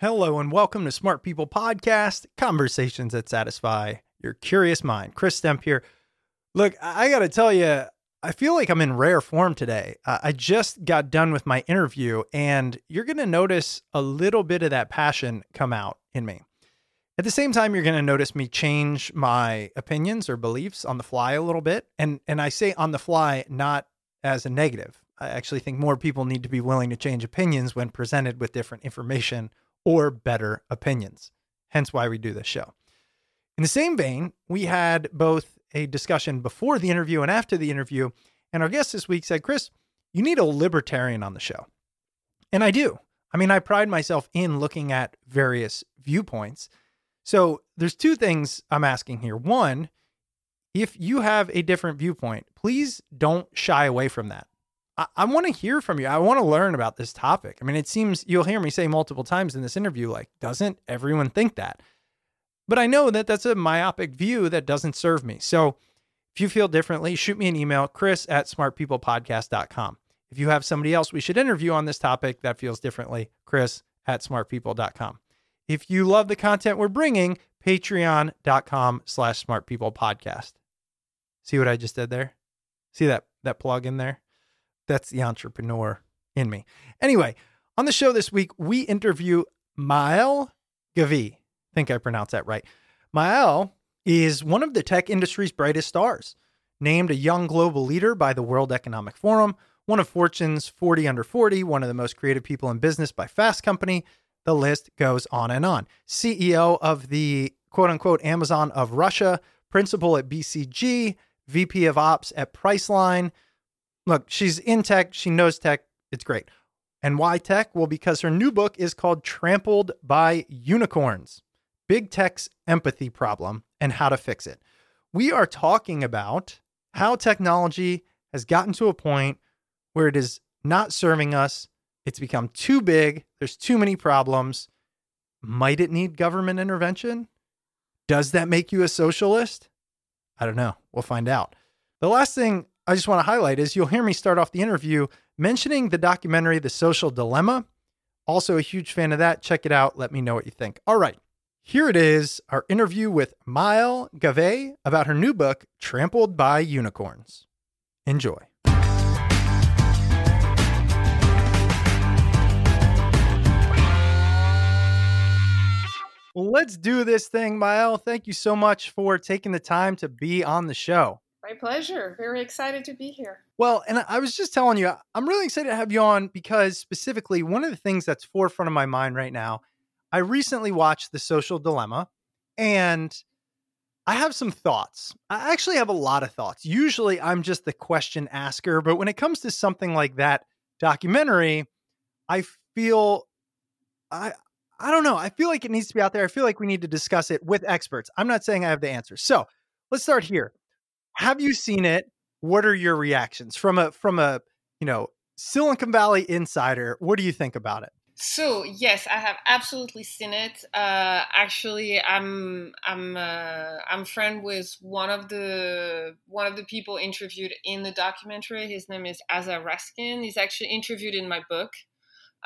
Hello and welcome to Smart People Podcast, conversations that satisfy your curious mind. Chris Stemp here. Look, I got to tell you, I feel like I'm in rare form today. I just got done with my interview, and you're going to notice a little bit of that passion come out in me. At the same time, you're going to notice me change my opinions or beliefs on the fly a little bit. And, and I say on the fly, not as a negative. I actually think more people need to be willing to change opinions when presented with different information or better opinions. Hence why we do this show. In the same vein, we had both a discussion before the interview and after the interview. And our guest this week said, Chris, you need a libertarian on the show. And I do. I mean, I pride myself in looking at various viewpoints. So there's two things I'm asking here. One, if you have a different viewpoint, please don't shy away from that. I, I want to hear from you. I want to learn about this topic. I mean, it seems you'll hear me say multiple times in this interview, like, doesn't everyone think that? But I know that that's a myopic view that doesn't serve me. So if you feel differently, shoot me an email, chris at smartpeoplepodcast.com. If you have somebody else we should interview on this topic that feels differently, chris at smartpeople.com. If you love the content we're bringing, patreon.com slash smartpeoplepodcast. See what I just did there? See that that plug in there? That's the entrepreneur in me. Anyway, on the show this week, we interview Maëlle Gavet. I think I pronounced that right. Maëlle is one of the tech industry's brightest stars, named a young global leader by the World Economic Forum, one of Fortune's 40 under 40, one of the most creative people in business by Fast Company. The list goes on and on. CEO of the quote unquote Amazon of Russia, principal at BCG, VP of Ops at Priceline. Look, she's in tech, she knows tech. It's great. And why tech? Well, because her new book is called Trampled by Unicorns Big Tech's Empathy Problem and How to Fix It. We are talking about how technology has gotten to a point where it is not serving us. It's become too big. There's too many problems. Might it need government intervention? Does that make you a socialist? I don't know. We'll find out. The last thing I just want to highlight is you'll hear me start off the interview mentioning the documentary The Social Dilemma. Also, a huge fan of that. Check it out. Let me know what you think. All right. Here it is our interview with Maëlle Gavet about her new book, Trampled by Unicorns. Enjoy. Let's do this thing, Mael. Thank you so much for taking the time to be on the show. My pleasure. Very excited to be here. Well, and I was just telling you, I'm really excited to have you on because specifically one of the things that's forefront of my mind right now, I recently watched The Social Dilemma and I have some thoughts. I actually have a lot of thoughts. Usually I'm just the question asker, but when it comes to something like that documentary, I feel I I don't know. I feel like it needs to be out there. I feel like we need to discuss it with experts. I'm not saying I have the answers. So let's start here. Have you seen it? What are your reactions from a from a you know Silicon Valley insider? What do you think about it? So yes, I have absolutely seen it. Uh, actually, I'm I'm uh, I'm friend with one of the one of the people interviewed in the documentary. His name is Aza Raskin. He's actually interviewed in my book.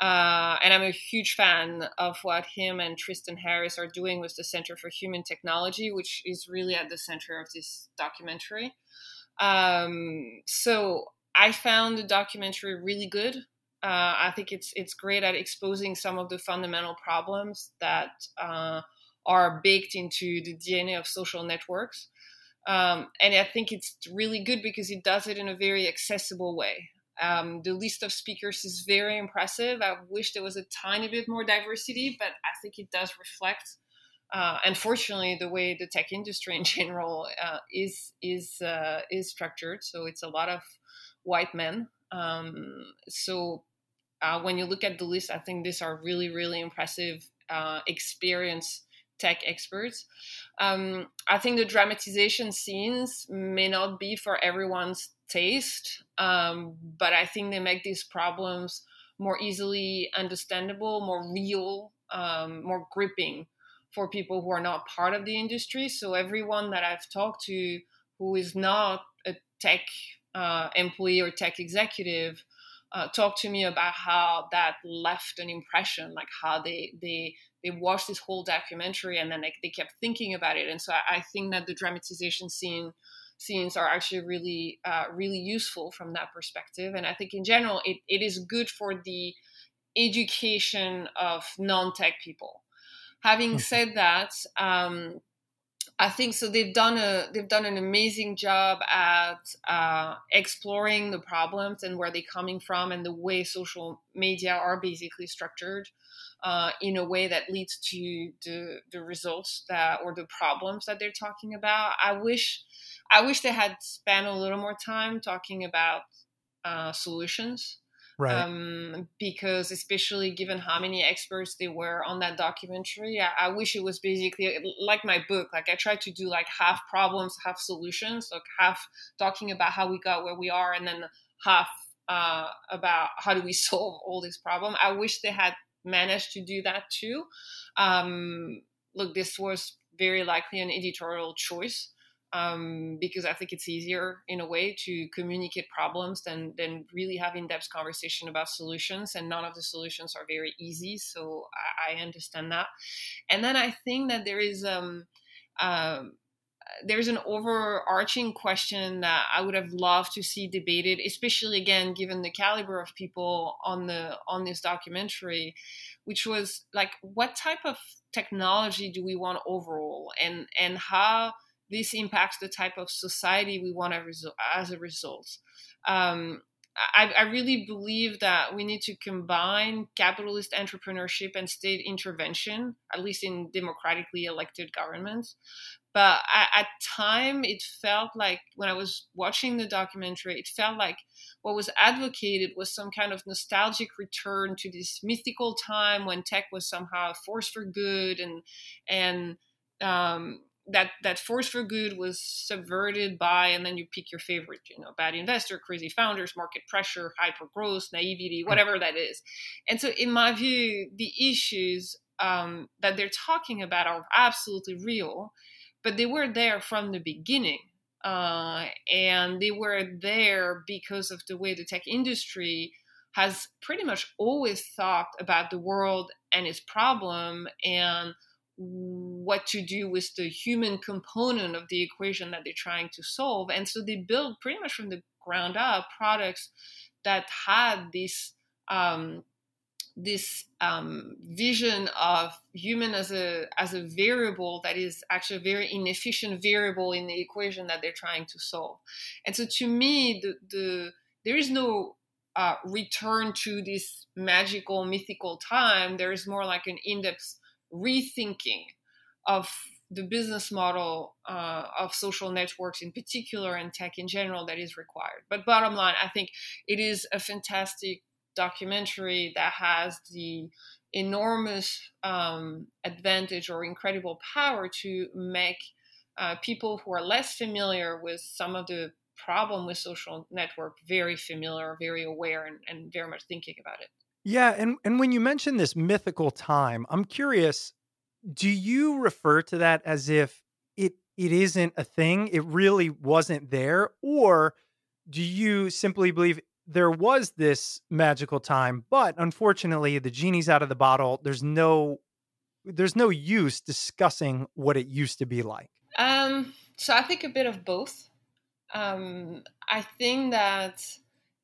Uh, and I'm a huge fan of what him and Tristan Harris are doing with the Center for Humane Technology, which is really at the center of this documentary. Um, so I found the documentary really good. Uh, I think it's it's great at exposing some of the fundamental problems that uh, are baked into the DNA of social networks. Um, and I think it's really good because it does it in a very accessible way. Um, the list of speakers is very impressive. I wish there was a tiny bit more diversity, but I think it does reflect, uh, unfortunately, the way the tech industry in general uh, is is uh, is structured. So it's a lot of white men. Um, so uh, when you look at the list, I think these are really really impressive, uh, experienced tech experts. Um, I think the dramatization scenes may not be for everyone's taste, um, but I think they make these problems more easily understandable, more real, um, more gripping for people who are not part of the industry. So everyone that I've talked to who is not a tech uh, employee or tech executive uh, talked to me about how that left an impression, like how they they they watched this whole documentary and then they kept thinking about it. And so I, I think that the dramatization scene scenes are actually really uh, really useful from that perspective and i think in general it, it is good for the education of non-tech people having said that um, I think so. They've done a they've done an amazing job at uh, exploring the problems and where they're coming from and the way social media are basically structured uh, in a way that leads to the the results that or the problems that they're talking about. I wish I wish they had spent a little more time talking about uh, solutions. Right. Um, because especially given how many experts they were on that documentary, I, I, wish it was basically like my book. Like I tried to do like half problems, half solutions, like half talking about how we got where we are, and then half uh, about how do we solve all this problem. I wish they had managed to do that too. Um, look, this was very likely an editorial choice um, because I think it's easier in a way to communicate problems than than really have in-depth conversation about solutions. And none of the solutions are very easy, so I, I understand that. And then I think that there is um, um, there's an overarching question that I would have loved to see debated, especially again given the caliber of people on the on this documentary, which was like what type of technology do we want overall, and and how this impacts the type of society we want as a result. Um, I, I, really believe that we need to combine capitalist entrepreneurship and state intervention, at least in democratically elected governments. But at time, it felt like when I was watching the documentary, it felt like what was advocated was some kind of nostalgic return to this mythical time when tech was somehow a force for good and and um, that that force for good was subverted by and then you pick your favorite you know bad investor crazy founders market pressure hyper growth naivety hmm. whatever that is and so in my view the issues um, that they're talking about are absolutely real but they were there from the beginning uh, and they were there because of the way the tech industry has pretty much always thought about the world and its problem and what to do with the human component of the equation that they're trying to solve. And so they build pretty much from the ground up products that had this um, this um, vision of human as a as a variable that is actually a very inefficient variable in the equation that they're trying to solve. And so, to me, the the there is no uh, return to this magical mythical time. There is more like an in-depth rethinking of the business model uh, of social networks in particular and tech in general that is required. But bottom line, I think it is a fantastic documentary that has the enormous um, advantage or incredible power to make uh, people who are less familiar with some of the problem with social network very familiar, very aware, and, and very much thinking about it. Yeah, and and when you mention this mythical time, I'm curious, do you refer to that as if it it isn't a thing, it really wasn't there, or do you simply believe there was this magical time, but unfortunately the genie's out of the bottle. There's no there's no use discussing what it used to be like. Um so I think a bit of both. Um I think that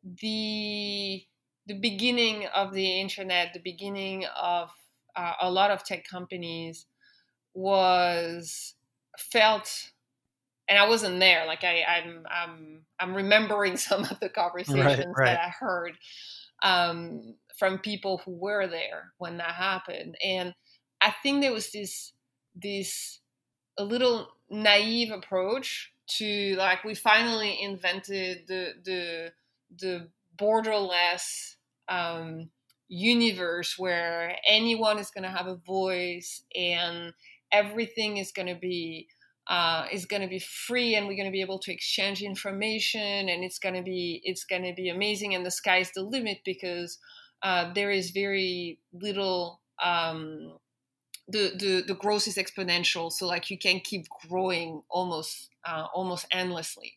the the beginning of the internet, the beginning of uh, a lot of tech companies was felt and I wasn't there. Like I, I'm, I'm, I'm remembering some of the conversations right, right. that I heard um, from people who were there when that happened, and I think there was this, this a little naive approach to like we finally invented the the the borderless um, universe where anyone is going to have a voice and everything is going to be uh, is going to be free and we're going to be able to exchange information and it's going to be it's going to be amazing and the sky's the limit because uh, there is very little um, the, the the growth is exponential. So like you can keep growing almost uh, almost endlessly.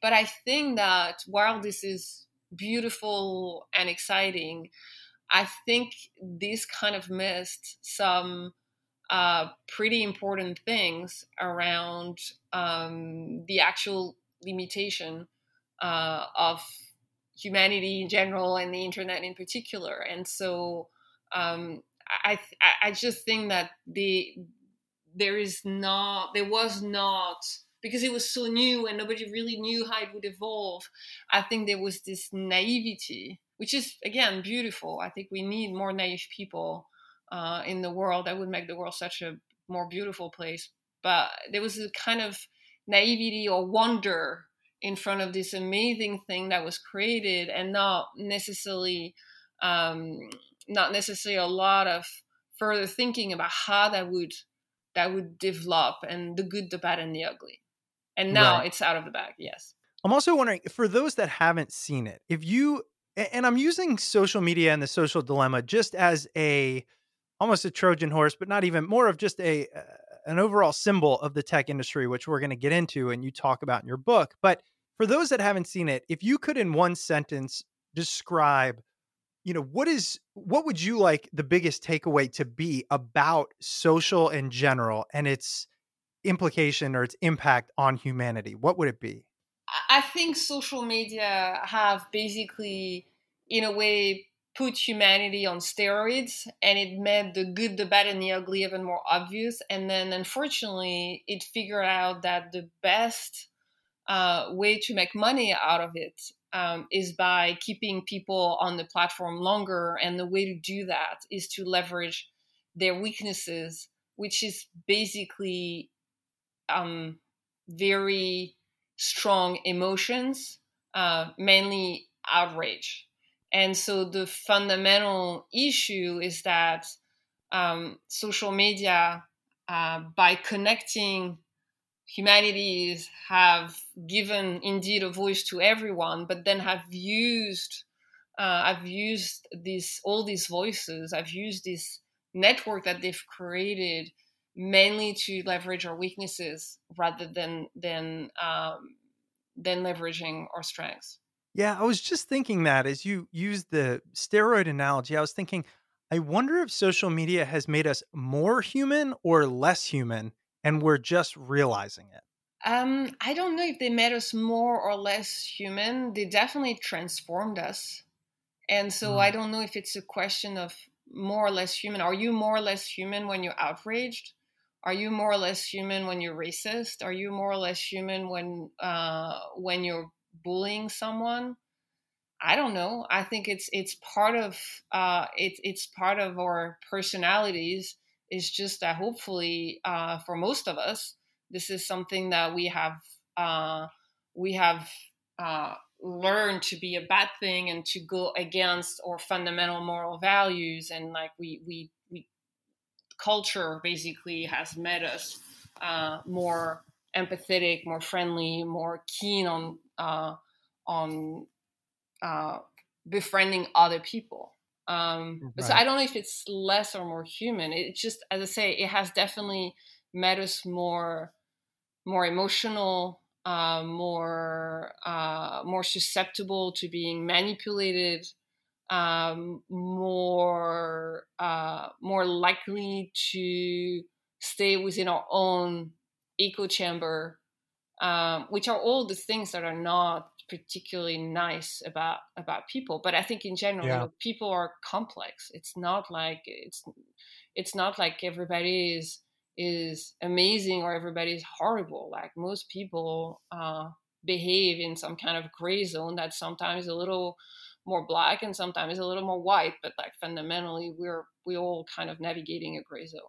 But i think that while this is beautiful and exciting i think this kind of missed some uh, pretty important things around um, the actual limitation uh, of humanity in general and the internet in particular. And so um, I, I just think that the there is not there was not because it was so new and nobody really knew how it would evolve. I think there was this naivety, which is again beautiful. I think we need more naive people uh, in the world that would make the world such a more beautiful place. But there was a kind of naivety or wonder in front of this amazing thing that was created, and not necessarily, um, not necessarily a lot of further thinking about how that would that would develop and the good, the bad, and the ugly. And now right. it's out of the bag. Yes. I'm also wondering for those that haven't seen it, if you and I'm using social media and the social dilemma just as a almost a Trojan horse, but not even more of just a uh, an overall symbol of the tech industry, which we're going to get into and you talk about in your book. But for those that haven't seen it, if you could in one sentence describe, you know, what is what would you like the biggest takeaway to be about social in general and its implication or its impact on humanity? What would it be? I think social media have basically, in a way, put humanity on steroids and it made the good, the bad, and the ugly even more obvious. And then unfortunately, it figured out that the best uh, way to make money out of it um, is by keeping people on the platform longer. And the way to do that is to leverage their weaknesses, which is basically um, very strong emotions, uh, mainly outrage and so the fundamental issue is that um, social media, uh, by connecting humanities, have given indeed a voice to everyone, but then have used uh, I've used these all these voices. I've used this network that they've created mainly to leverage our weaknesses rather than than um, than leveraging our strengths. Yeah, I was just thinking that as you used the steroid analogy, I was thinking, I wonder if social media has made us more human or less human, and we're just realizing it. Um, I don't know if they made us more or less human. They definitely transformed us. And so Mm. I don't know if it's a question of more or less human. Are you more or less human when you're outraged? Are you more or less human when you're racist? Are you more or less human when uh, when you're bullying someone? I don't know. I think it's it's part of uh, it's it's part of our personalities. It's just that hopefully uh, for most of us, this is something that we have uh, we have uh, learned to be a bad thing and to go against our fundamental moral values and like we we culture basically has made us uh, more empathetic, more friendly, more keen on uh, on uh, befriending other people. Um, but So I don't know if it's less or more human. It's just, as I say, it has definitely made us more more emotional, uh, more uh, more susceptible to being manipulated, um, more uh, more likely to stay within our own echo chamber, um, which are all the things that are not particularly nice about about people. But I think in general, you know, people are complex. It's not like it's it's not like everybody is is amazing or everybody is horrible. Like most people uh, behave in some kind of gray zone that sometimes a little more black and sometimes a little more white. But like fundamentally, we're we all kind of navigating a gray zone.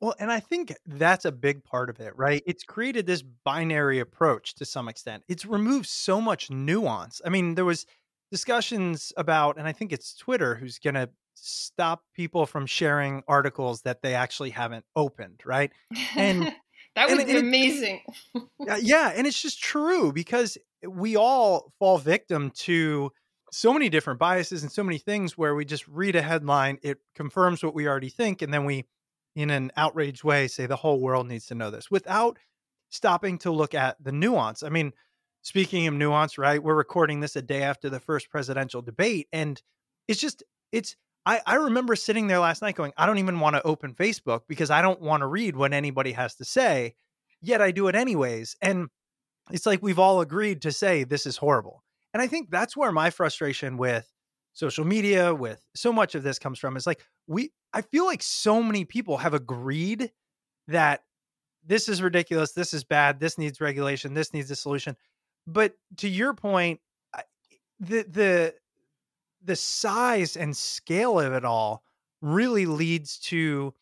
Well, and I think that's a big part of it, right? It's created this binary approach to some extent. It's removed so much nuance. I mean, there was discussions about, and I think it's Twitter who's going to stop people from sharing articles that they actually haven't opened, right? And that and would be it- amazing. Yeah, and it's just true because we all fall victim to so many different biases and so many things where we just read a headline, it confirms what we already think, and then we, in an outraged way, say the whole world needs to know this without stopping to look at the nuance. I mean, speaking of nuance, right? We're recording this a day after the first presidential debate, and it's just it's. I, I remember sitting there last night going, I don't even want to open Facebook because I don't want to read what anybody has to say yet I do it anyways. And it's like we've all agreed to say this is horrible. And I think that's where my frustration with social media, with so much of this comes from is like we, I feel like so many people have agreed that this is ridiculous, this is bad, this needs regulation, this needs a solution. But to your point, the, the, the size and scale of it all really leads to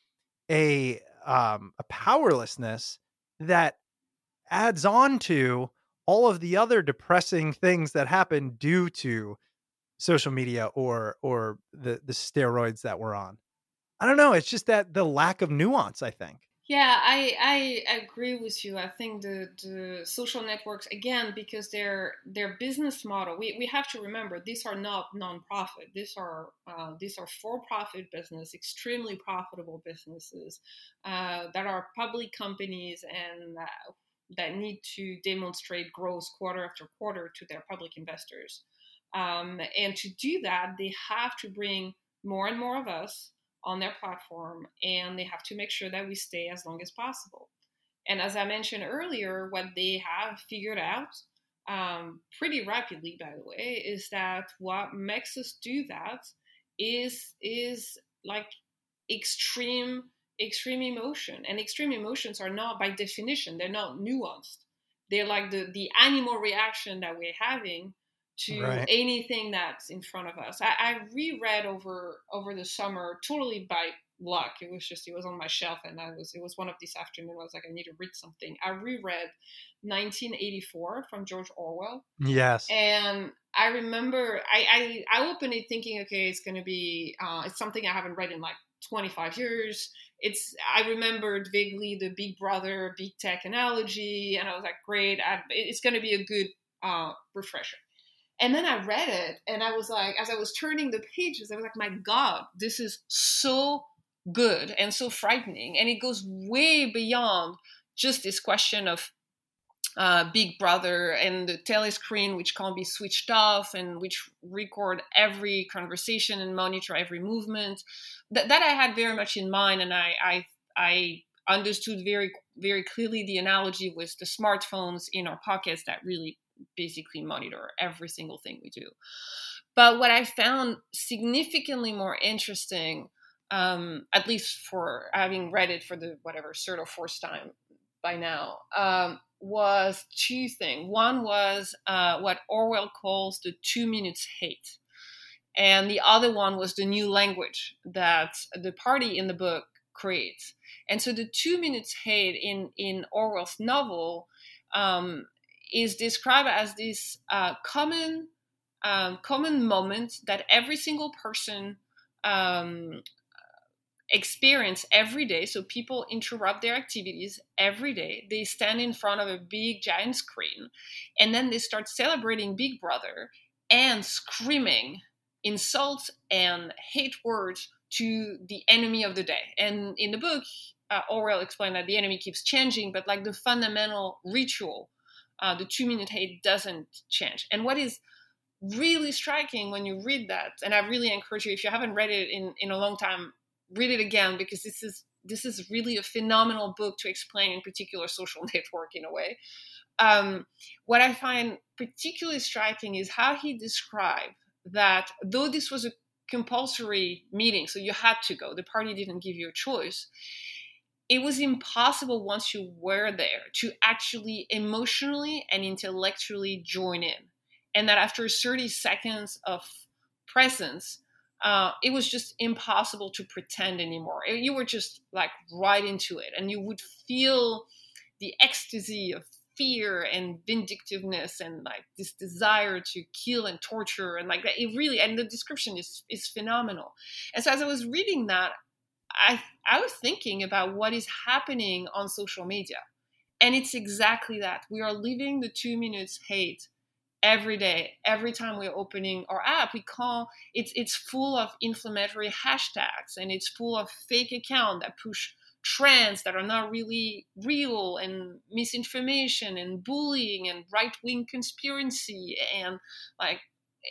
a um a powerlessness that adds on to all of the other depressing things that happen due to social media or or the the steroids that we're on. I don't know, it's just that the lack of nuance, I think. Yeah, I I agree with you. I think the the social networks again because their their business model. We, we have to remember these are not nonprofit. These are uh, these are for profit business, extremely profitable businesses uh, that are public companies and uh, that need to demonstrate growth quarter after quarter to their public investors. Um, and to do that, they have to bring more and more of us on their platform and they have to make sure that we stay as long as possible. And as I mentioned earlier, what they have figured out um, pretty rapidly, by the way, is that what makes us do that is is like extreme extreme emotion and extreme emotions are not by definition they're not nuanced they're like the the animal reaction that we're having to Right. anything that's in front of us. I, I reread over over the summer totally by luck. It was just it was on my shelf and I was it was one of these afternoons. I was like, I need to read something. I reread 1984 from George Orwell. Yes. And I remember I, I, I opened it thinking, okay, it's gonna be uh, it's something I haven't read in like 25 years. It's I remembered vaguely the Big Brother, Big Tech analogy, and I was like, great, I, it's gonna be a good uh, refresher. And then I read it, and I was like, as I was turning the pages, I was like, my God, this is so good and so frightening, and it goes way beyond just this question of uh, Big Brother and the telescreen, which can't be switched off and which record every conversation and monitor every movement. That, that I had very much in mind, and I I I understood very very clearly the analogy with the smartphones in our pockets that really basically monitor every single thing we do. But what I found significantly more interesting, um, at least for having read it for the whatever third or fourth time by now, um, was two things. One was uh, what Orwell calls the two minutes hate. And the other one was the new language that the party in the book creates. And so the two minutes hate in, in Orwell's novel um, is described as this uh, common um, common moment that every single person um, experience every day. So people interrupt their activities every day. They stand in front of a big giant screen, and then they start celebrating Big Brother and screaming insults and hate words to the enemy of the day. And in the book, uh, Orwell explained that the enemy keeps changing, but like the fundamental ritual, uh, the two minute hate doesn't change. And what is really striking when you read that, and I really encourage you, if you haven't read it in, in a long time, read it again because this is this is really a phenomenal book to explain in particular social network in a way. Um, what I find particularly striking is how he described that though this was a compulsory meeting, so you had to go, the party didn't give you a choice, it was impossible once you were there to actually emotionally and intellectually join in. And that after 30 seconds of presence, uh, it was just impossible to pretend anymore. You were just like right into it, and you would feel the ecstasy of fear and vindictiveness and like this desire to kill and torture and like that it really and the description is is phenomenal and so as i was reading that i i was thinking about what is happening on social media and it's exactly that we are living the two minutes hate every day. Every time we're opening our app we call it's it's full of inflammatory hashtags and it's full of fake accounts that push trends that are not really real and misinformation and bullying and right wing conspiracy and like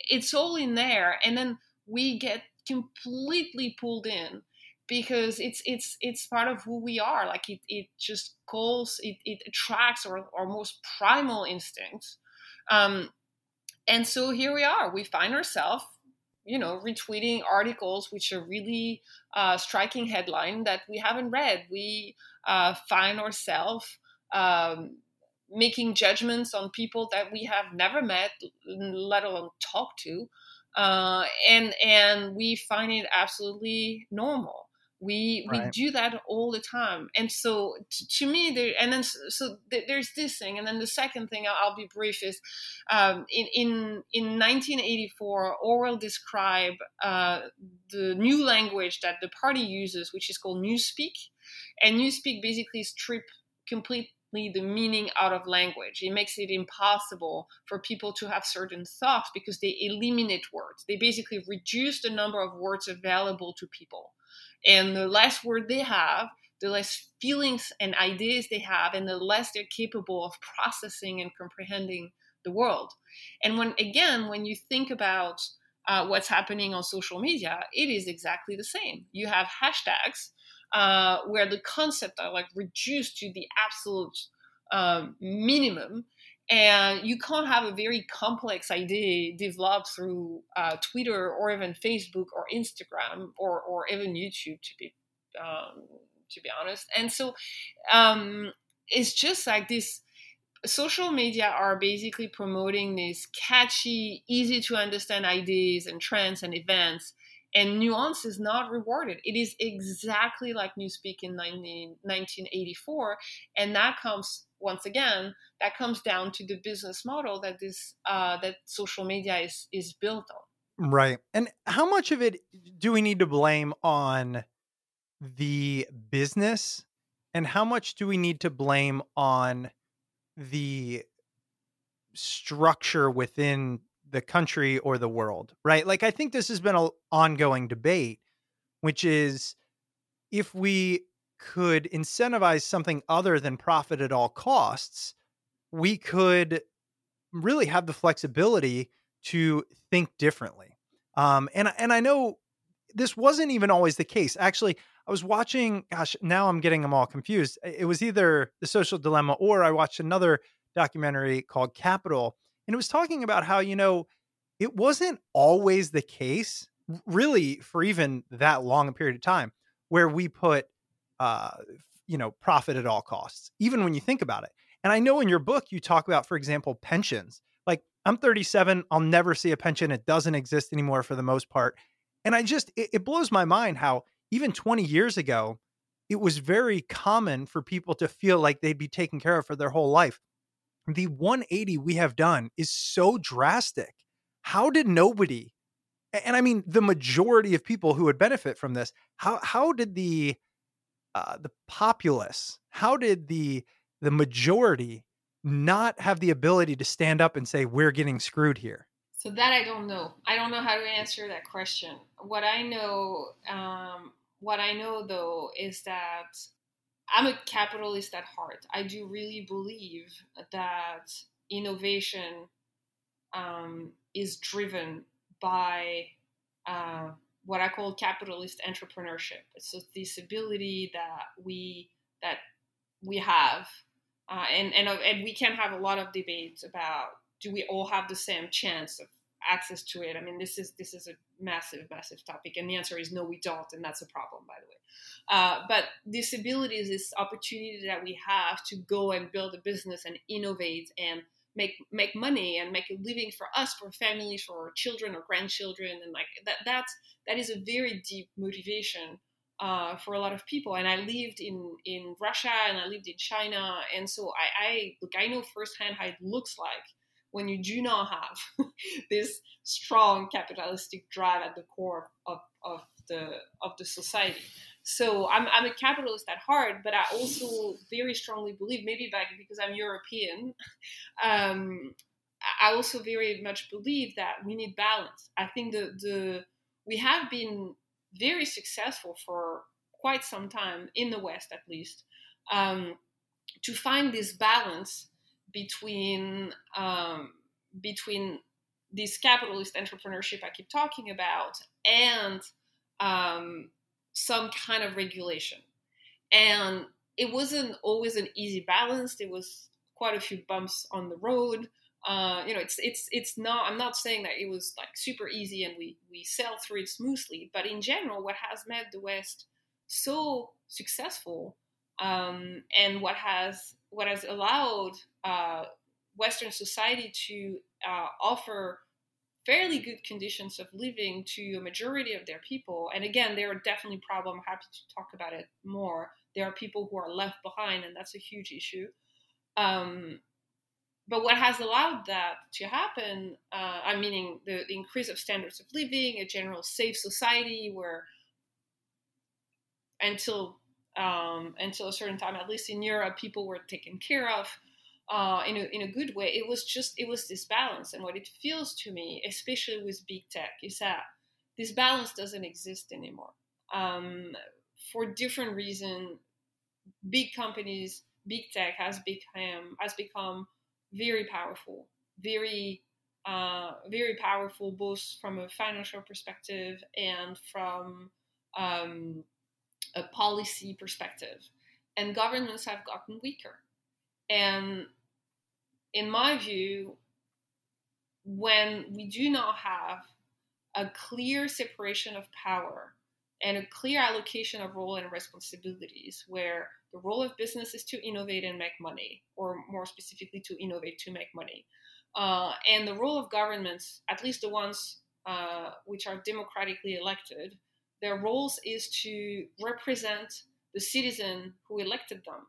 it's all in there. And then we get completely pulled in because it's it's it's part of who we are. Like it, it just calls it, it attracts our, our most primal instincts. Um, and so here we are we find ourselves you know, retweeting articles which are really uh, striking headline that we haven't read. We uh, find ourselves um, making judgments on people that we have never met, let alone talked to, uh, and and we find it absolutely normal we right. we do that all the time and so t- to me there and then so th- there's this thing and then the second thing i'll, I'll be brief is um, in, in in 1984 orwell described uh, the new language that the party uses which is called newspeak and newspeak basically strip completely the meaning out of language. It makes it impossible for people to have certain thoughts because they eliminate words. They basically reduce the number of words available to people. And the less word they have, the less feelings and ideas they have, and the less they're capable of processing and comprehending the world. And when, again, when you think about uh, what's happening on social media, it is exactly the same. You have hashtags uh, where the concept are like reduced to the absolute um, minimum, and you can't have a very complex idea developed through uh, Twitter or even Facebook or Instagram or, or even YouTube to be um, to be honest. And so um, it's just like this. Social media are basically promoting these catchy, easy to understand ideas and trends and events, and nuance is not rewarded. It is exactly like Newspeak in 19, 1984, and that comes once again, that comes down to the business model that this uh, that social media is is built on. Right. And how much of it do we need to blame on the business, and how much do we need to blame on the structure within the country or the world? Right. Like I think this has been an ongoing debate, which is if we could incentivize something other than profit at all costs, we could really have the flexibility to think differently. Um, and and I know this wasn't even always the case. Actually, I was watching, gosh, now I'm getting them all confused. It was either The Social Dilemma or I watched another documentary called Capital. And it was talking about how, you know, it wasn't always the case, really, for even that long a period of time, where we put, uh, you know, profit at all costs, even when you think about it. And I know in your book, you talk about, for example, pensions. Like, I'm 37, I'll never see a pension. It doesn't exist anymore for the most part. And I just, it, it blows my mind how even 20 years ago, it was very common for people to feel like they'd be taken care of for their whole life. The 180 we have done is so drastic. How did nobody, and I mean the majority of people who would benefit from this, how how did the uh, the populace, how did the the majority not have the ability to stand up and say we're getting screwed here? So that I don't know. I don't know how to answer that question. What I know, um, what I know though, is that I'm a capitalist at heart. I do really believe that innovation um, is driven by uh, what I call capitalist entrepreneurship. So this ability that we that we have, uh, and and and we can have a lot of debates about do we all have the same chance of access to it? I mean, this is this is a massive, massive topic, and the answer is no, we don't, and that's a problem, by the way. Uh, but disability is this opportunity that we have to go and build a business and innovate and make make money and make a living for us, for families, for our children or grandchildren, and like that. That's that is a very deep motivation uh, for a lot of people. And I lived in in Russia and I lived in China, and so I, I look I know firsthand how it looks like when you do not have this strong capitalistic drive at the core of, of the of the society. So I'm, I'm a capitalist at heart, but I also very strongly believe, maybe back because I'm European, um, I also very much believe that we need balance. I think the the we have been very successful for quite some time in the West, at least, um, to find this balance between um, between this capitalist entrepreneurship I keep talking about and um, some kind of regulation. And it wasn't always an easy balance. There was quite a few bumps on the road. Uh, you know, it's it's it's not. I'm not saying that it was like super easy and we we sailed through it smoothly. But in general, what has made the West so successful um, and what has what has allowed uh, Western society to uh, offer fairly good conditions of living to a majority of their people. And again, there are definitely problems. I'm happy to talk about it more. There are people who are left behind, and that's a huge issue. Um, but what has allowed that to happen, uh, I'm meaning the, the increase of standards of living, a general safe society where until um, until a certain time, at least in Europe, people were taken care of uh, in, a, in a good way. It was just, it was this balance. And what it feels to me, especially with big tech, is that this balance doesn't exist anymore. Um, for different reasons, big companies, big tech has become, has become very powerful, very uh, very powerful both from a financial perspective and from um, a policy perspective. And governments have gotten weaker. And in my view, when we do not have a clear separation of power and a clear allocation of role and responsibilities, where the role of business is to innovate and make money, or more specifically, to innovate to make money, uh, and the role of governments, at least the ones uh, which are democratically elected, their roles is to represent the citizen who elected them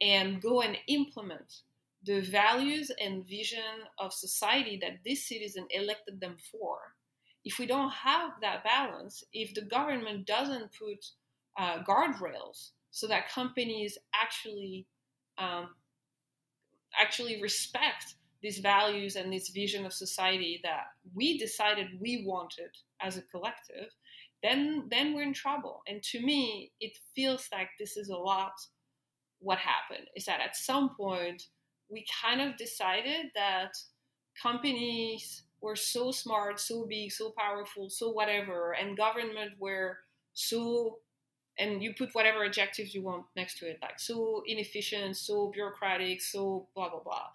and go and implement the values and vision of society that this citizen elected them for. If we don't have that balance, if the government doesn't put uh, guardrails so that companies actually um, actually respect these values and this vision of society that we decided we wanted as a collective, then then we're in trouble. And to me, it feels like this is a lot what happened is that at some point we kind of decided that companies were so smart, so big, so powerful, so whatever, and government were so and you put whatever adjectives you want next to it, like so inefficient, so bureaucratic, so blah blah blah.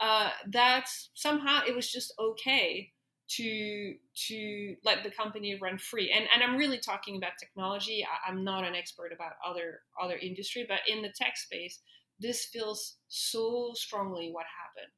Uh, that somehow it was just okay to to let the company run free. And and I'm really talking about technology. I, I'm not an expert about other other industry, but in the tech space, this feels so strongly what happened.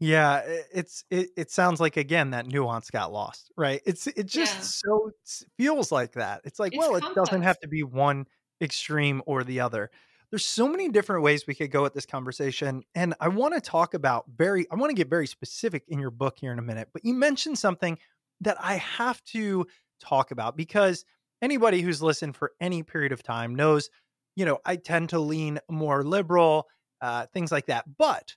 Yeah, it's it, it sounds like again that nuance got lost, right? It's it just Yeah. so it feels like that. It's like, It's well, it doesn't have to be one extreme or the other. There's so many different ways we could go at this conversation, and I want to talk about very. I want to get very specific in your book here in a minute, but you mentioned something that I have to talk about because anybody who's listened for any period of time knows, you know, I tend to lean more liberal, uh, things like that, but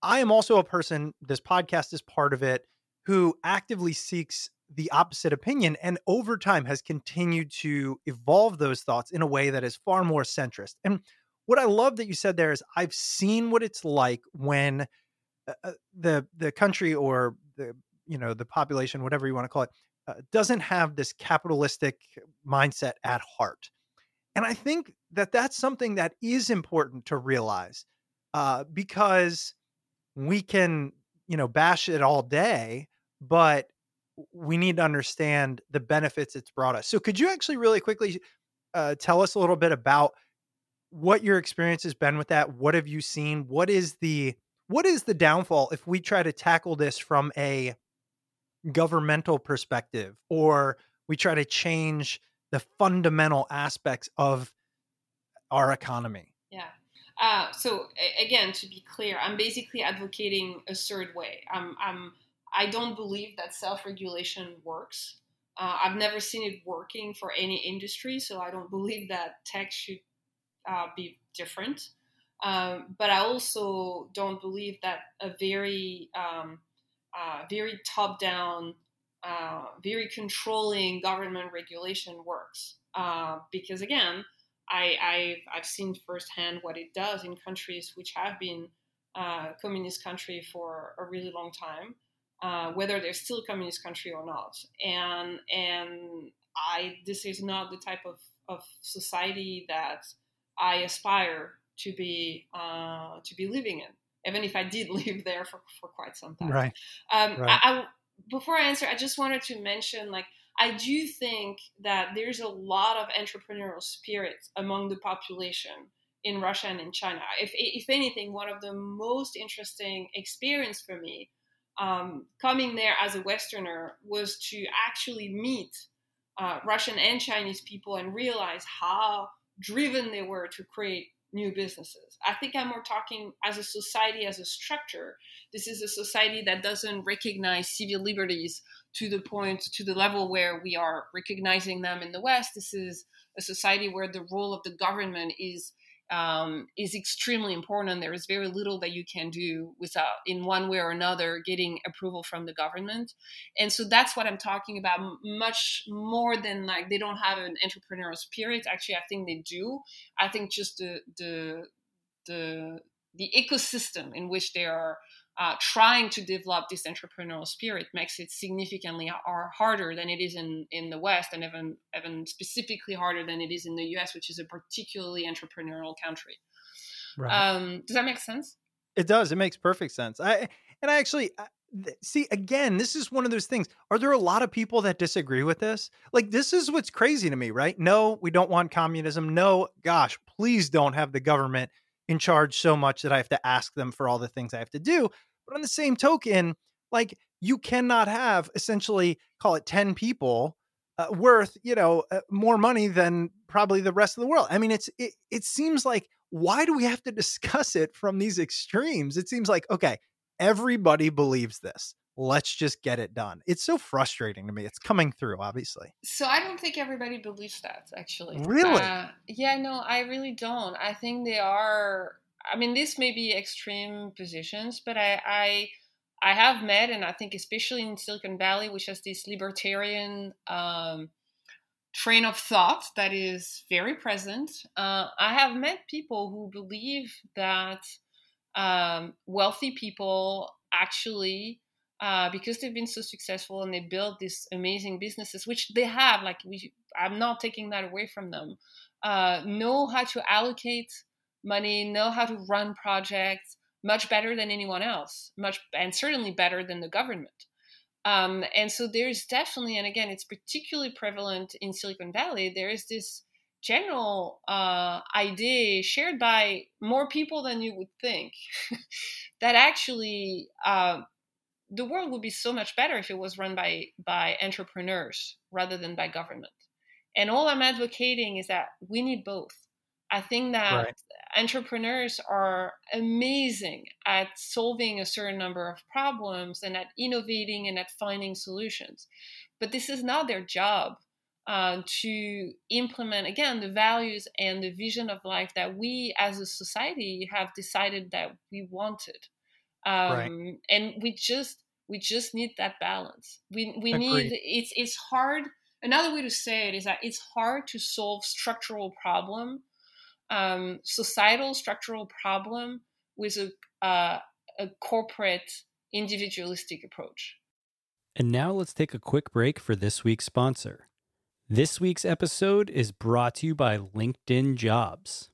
I am also a person, this podcast is part of it, who actively seeks the opposite opinion and over time has continued to evolve those thoughts in a way that is far more centrist. And what I love that you said there is I've seen what it's like when uh, uh, the the country or the you know the population whatever you want to call it uh, doesn't have this capitalistic mindset at heart. And I think that that's something that is important to realize uh, because we can you know bash it all day but we need to understand the benefits it's brought us so could you actually really quickly uh, tell us a little bit about what your experience has been with that what have you seen what is the what is the downfall if we try to tackle this from a governmental perspective or we try to change the fundamental aspects of our economy Yeah. Uh, so again, to be clear, I'm basically advocating a third way. I'm, I'm, I don't believe that self-regulation works. Uh, I've never seen it working for any industry, so I don't believe that tech should uh, be different. Um, but I also don't believe that a very, um, uh, very top-down, uh, very controlling government regulation works. Uh, because again, I, I've, I've seen firsthand what it does in countries which have been uh, communist country for a really long time, uh, whether they're still a communist country or not. And and I this is not the type of, of society that I aspire to be uh, to be living in, even if I did live there for, for quite some time. right Um, Right. I, I, before I answer, I just wanted to mention like I do think that there's a lot of entrepreneurial spirit among the population in Russia and in China. If if anything, one of the most interesting experience for me um, coming there as a Westerner was to actually meet uh, Russian and Chinese people and realize how driven they were to create new businesses. I think I'm more talking as a society, as a structure. This is a society that doesn't recognize civil liberties to the point, to the level where we are recognizing them in the West. This is a society where the role of the government is um, is extremely important. There is very little that you can do without, in one way or another, getting approval from the government. And so that's what I'm talking about. Much more than like they don't have an entrepreneurial spirit. Actually, I think they do. I think just the the the the ecosystem in which they are uh, trying to develop this entrepreneurial spirit makes it significantly har- harder than it is in, in the West, and even even specifically harder than it is in the U.S., which is a particularly entrepreneurial country. right Um, does that make sense? It does. It makes perfect sense. I and I actually I- see again. This is one of those things. Are there a lot of people that disagree with this? Like this is what's crazy to me, right? No, we don't want communism. No, gosh, please don't have the government in charge so much that I have to ask them for all the things I have to do. But on the same token, like you cannot have essentially call it ten people uh, worth you know uh, more money than probably the rest of the world. I mean, it's it, it seems like why do we have to discuss it from these extremes? It seems like okay, everybody believes this. Let's just get it done. It's so frustrating to me. It's coming through, obviously. So I don't think everybody believes that actually. Really? Uh, yeah, no, I really don't. I think they are. I mean, this may be extreme positions, but I, I, I have met, and I think especially in Silicon Valley, which has this libertarian um, train of thought that is very present. Uh, I have met people who believe that um, wealthy people actually uh, because they've been so successful and they built these amazing businesses, which they have. Like we, I'm not taking that away from them. Uh, know how to allocate money, know how to run projects much better than anyone else, much and certainly better than the government. Um, and so there's definitely, and again, it's particularly prevalent in Silicon Valley. There is this general uh, idea shared by more people than you would think that actually uh, the world would be so much better if it was run by by entrepreneurs rather than by government. And all I'm advocating is that we need both. I think that right. entrepreneurs are amazing at solving a certain number of problems and at innovating and at finding solutions. But this is not their job uh, to implement, again, the values and the vision of life that we as a society have decided that we wanted. Um, right. And we just we just need that balance. We we Agreed. need it's it's hard. Another way to say it is that it's hard to solve structural problem um, societal structural problem with a, uh, a corporate individualistic approach. And now let's take a quick break for this week's sponsor. This week's episode is brought to you by LinkedIn Jobs.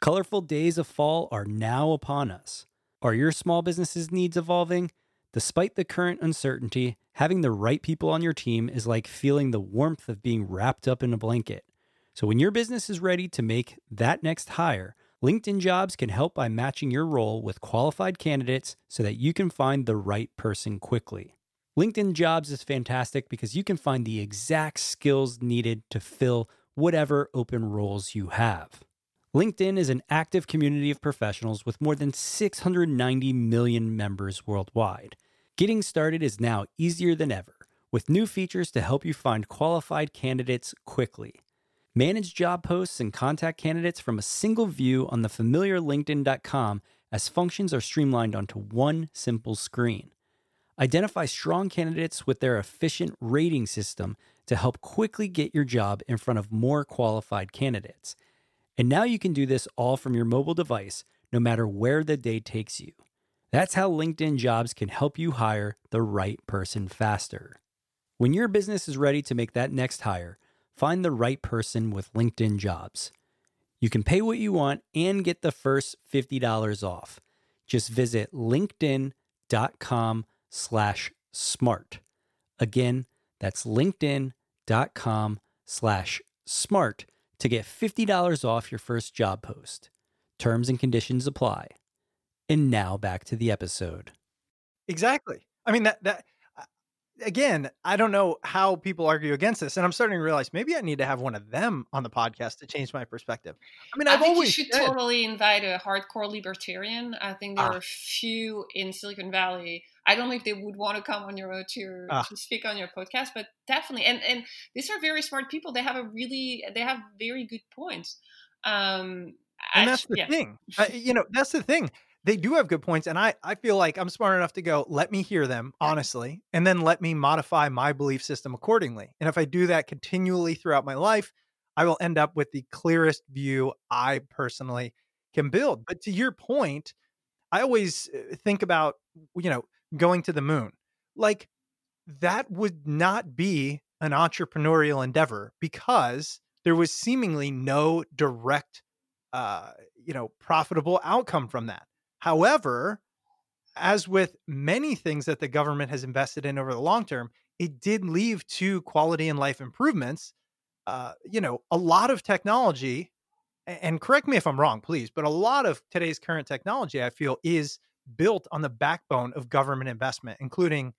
Colorful days of fall are now upon us. Are your small business's needs evolving? Despite the current uncertainty, having the right people on your team is like feeling the warmth of being wrapped up in a blanket. So when your business is ready to make that next hire, LinkedIn Jobs can help by matching your role with qualified candidates so that you can find the right person quickly. LinkedIn Jobs is fantastic because you can find the exact skills needed to fill whatever open roles you have. LinkedIn is an active community of professionals with more than 690 million members worldwide. Getting started is now easier than ever with new features to help you find qualified candidates quickly. Manage job posts and contact candidates from a single view on the familiar LinkedIn.com as functions are streamlined onto one simple screen. Identify strong candidates with their efficient rating system to help quickly get your job in front of more qualified candidates. And now you can do this all from your mobile device, no matter where the day takes you. That's how LinkedIn jobs can help you hire the right person faster. When your business is ready to make that next hire, Find the right person with LinkedIn jobs. You can pay what you want and get the first $50 off. Just visit linkedin.com slash smart. Again, that's linkedin.com slash smart to get $50 off your first job post. Terms and conditions apply. And now back to the episode. Exactly. I mean that that again, I don't know how people argue against this, and I'm starting to realize maybe I need to have one of them on the podcast to change my perspective. I mean, I've I always you should said, totally invite a hardcore libertarian. I think there ah. are a few in Silicon Valley. I don't know if they would want to come on your to, your, ah. to speak on your podcast, but definitely. And and these are very smart people. They have a really they have very good points. Um, and that's the yeah. thing. Uh, you know, that's the thing they do have good points and i i feel like i'm smart enough to go let me hear them honestly and then let me modify my belief system accordingly. And if i do that continually throughout my life i will end up with the clearest view i personally can build. But to your point i always uh, think about you know going to the moon. Like that would not be an entrepreneurial endeavor because there was seemingly no direct uh, you know profitable outcome from that However, as with many things that the government has invested in over the long term, it did leave to quality and life improvements. Uh, you know, a lot of technology, and correct me if I'm wrong, please, but a lot of today's current technology, I feel, is built on the backbone of government investment, including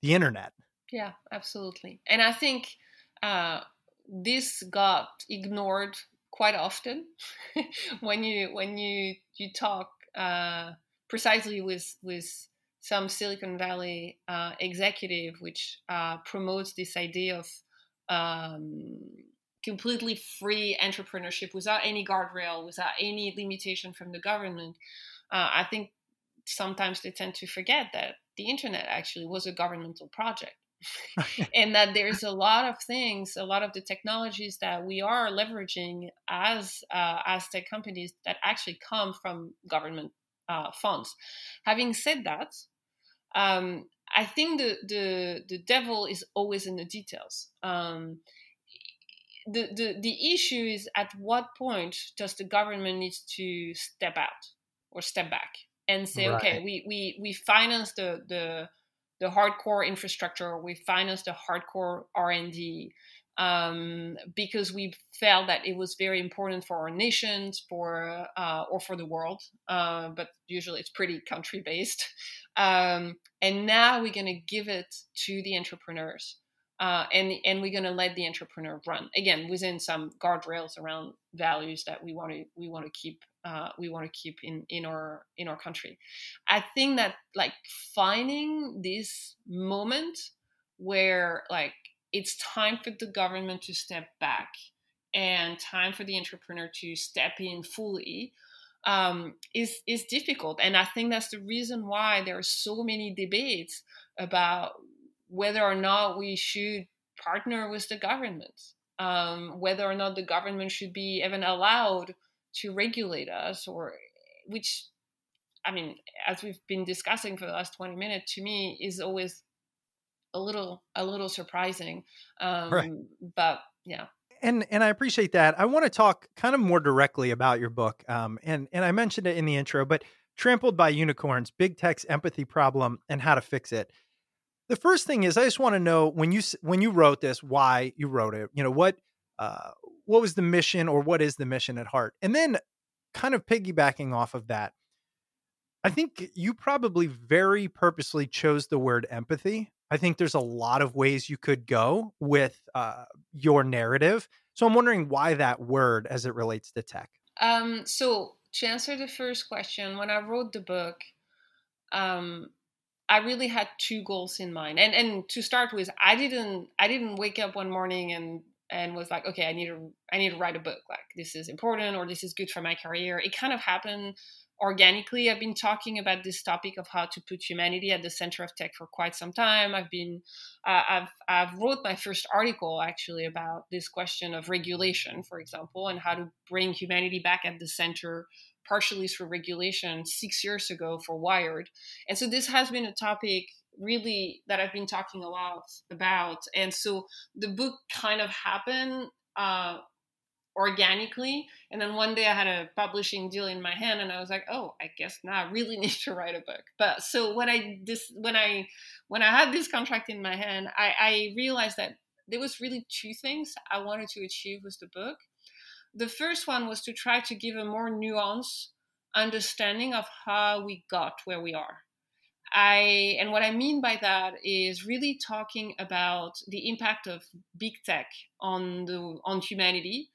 the internet. Yeah, absolutely. And I think uh, this got ignored quite often when you when you you talk uh, precisely with with some Silicon Valley uh, executive, which uh, promotes this idea of um, completely free entrepreneurship without any guardrail, without any limitation from the government. Uh, I think sometimes they tend to forget that the internet actually was a governmental project. and that there's a lot of things, a lot of the technologies that we are leveraging as uh, as tech companies that actually come from government uh, funds. Having said that, um, I think the the the devil is always in the details. Um, the, the the issue is at what point does the government needs to step out or step back and say, Right. okay, we we we finance the the the hardcore infrastructure, we finance the hardcore R and D um, because we felt that it was very important for our nations, for uh, or for the world. Uh, but usually it's pretty country based. Um, and now we're going to give it to the entrepreneurs. Uh, and and we're going to let the entrepreneur run again within some guardrails around values that we want to we want to keep uh, we want to keep in in our in our country. I think that like finding this moment where like it's time for the government to step back and time for the entrepreneur to step in fully um, is is difficult, and I think that's the reason why there are so many debates about whether or not we should partner with the government, um, whether or not the government should be even allowed to regulate us, or which, I mean, as we've been discussing for the last twenty minutes, to me is always a little a little surprising. Um, Right. But yeah. and and I appreciate that. I want to talk kind of more directly about your book. Um, and and I mentioned it in the intro, but "Trampled by Unicorns: Big Tech's Empathy Problem and How to Fix It." The first thing is, I just want to know when you when you wrote this, why you wrote it. You know what uh, what was the mission, or what is the mission at heart? And then, kind of piggybacking off of that, I think you probably very purposely chose the word empathy. I think there's a lot of ways you could go with uh, your narrative. So I'm wondering why that word as it relates to tech. Um, so to answer the first question, when I wrote the book, um, I really had two goals in mind. And and to start with, I didn't I didn't wake up one morning and and was like, okay, I need to I need to write a book. Like this is important or this is good for my career. It kind of happened organically. I've been talking about this topic of how to put humanity at the center of tech for quite some time. I've been uh, I've I've wrote my first article actually about this question of regulation, for example, and how to bring humanity back at the center partially through regulation six years ago for Wired. And so this has been a topic really that I've been talking a lot about. And so the book kind of happened uh, organically. And then one day I had a publishing deal in my hand and I was like, oh, I guess now I really need to write a book. But so when I this when I when I had this contract in my hand, I, I realized that there was really two things I wanted to achieve with the book. The first one was to try to give a more nuanced understanding of how we got where we are. I and what I mean by that is really talking about the impact of big tech on the on humanity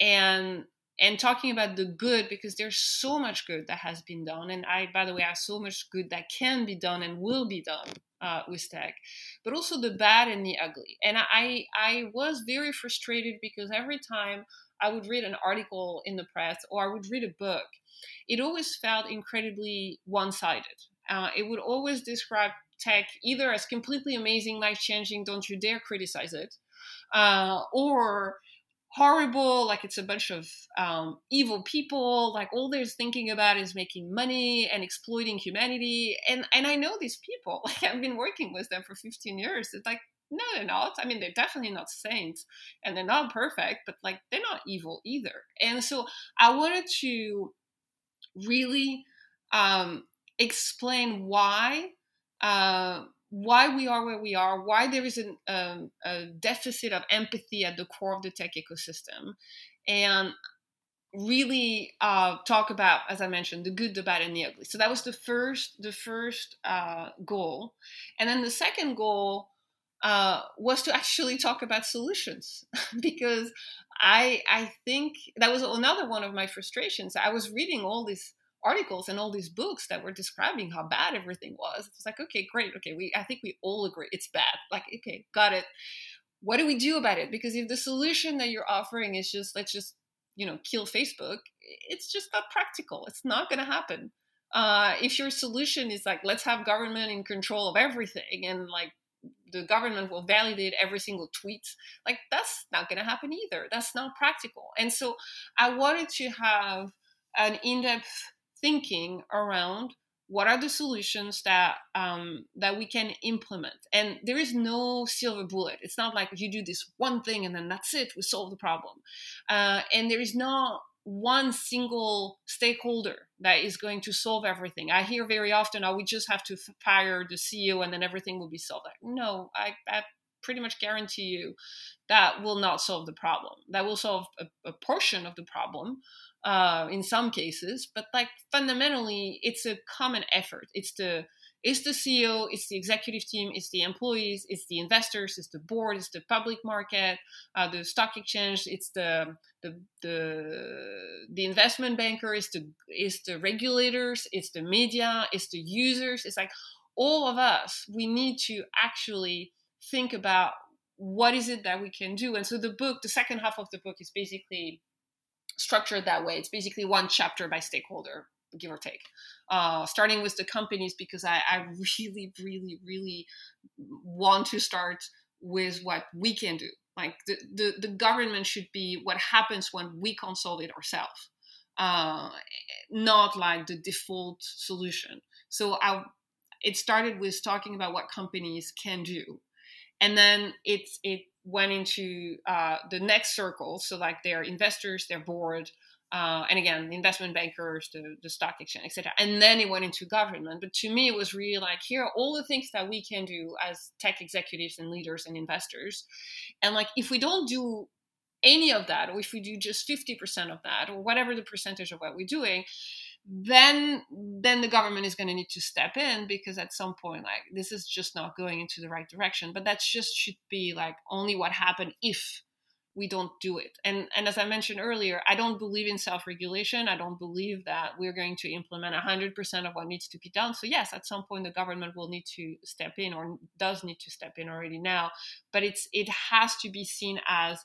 and and talking about the good because there's so much good that has been done and I by the way have so much good that can be done and will be done uh, with tech but also the bad and the ugly and I I was very frustrated because every time I would read an article in the press or I would read a book, it always felt incredibly one sided. Uh, it would always describe tech either as completely amazing, life changing, don't you dare criticize it, uh, or horrible, like it's a bunch of um, evil people, like all they're thinking about is making money and exploiting humanity. And, and I know these people, like I've been working with them for 15 years. It's like, no, they're not. I mean, they're definitely not saints and they're not perfect, but like they're not evil either. And so I wanted to really um, explain why. Uh, why we are where we are, why there is an, um, a deficit of empathy at the core of the tech ecosystem, and really uh, talk about, as I mentioned, the good, the bad, and the ugly. So that was the first, the first uh, goal, and then the second goal uh, was to actually talk about solutions because I I think that was another one of my frustrations. I was reading all these articles and all these books that were describing how bad everything was. It's like, okay, great, okay, we I think we all agree it's bad. Like, okay, got it. What do we do about it? Because if the solution that you're offering is just let's just you know kill Facebook, it's just not practical. It's not going to happen. Uh, if your solution is like let's have government in control of everything and like the government will validate every single tweet like that's not going to happen either. That's not practical. And so i wanted to have an in-depth thinking around what are the solutions that um, that we can implement. And there is no silver bullet. It's not like you do this one thing and then that's it we solve the problem. Uh, and there is not one single stakeholder that is going to solve everything. I hear very often oh we just have to fire the ceo and then everything will be solved. No i, I pretty much guarantee you that will not solve the problem. That will solve a, a portion of the problem uh, in some cases, but like fundamentally, it's a common effort. It's the it's the CEO, it's the executive team, it's the employees, it's the investors, it's the board, it's the public market, uh, the stock exchange, it's the the the the investment banker, it's the it's the regulators, it's the media, it's the users. It's like all of us. We need to actually think about what is it that we can do. And so the book, the second half of the book, is basically structured that way. It's basically one chapter by stakeholder, give or take. Uh, starting with the companies because I, I really, really, really want to start with what we can do. Like the, the, the government should be what happens when we solve it ourselves, uh, not like the default solution. So I, it started with talking about what companies can do, and then it's it went into uh, the next circle. So like their investors, their board, uh, and again, investment bankers, the, the stock exchange, etc. And then it went into government. But to me, it was really like here are all the things that we can do as tech executives and leaders and investors. And like if we don't do any of that, or if we do just 50% of that, or whatever the percentage of what we're doing, then then the government is going to need to step in because at some point like this is just not going into the right direction but that just should be like only what happened if we don't do it. And and as i mentioned earlier i don't believe in self-regulation. I don't believe that we're going to implement 100% of what needs to be done. So yes at some point the government will need to step in or does need to step in already now. But it's it has to be seen as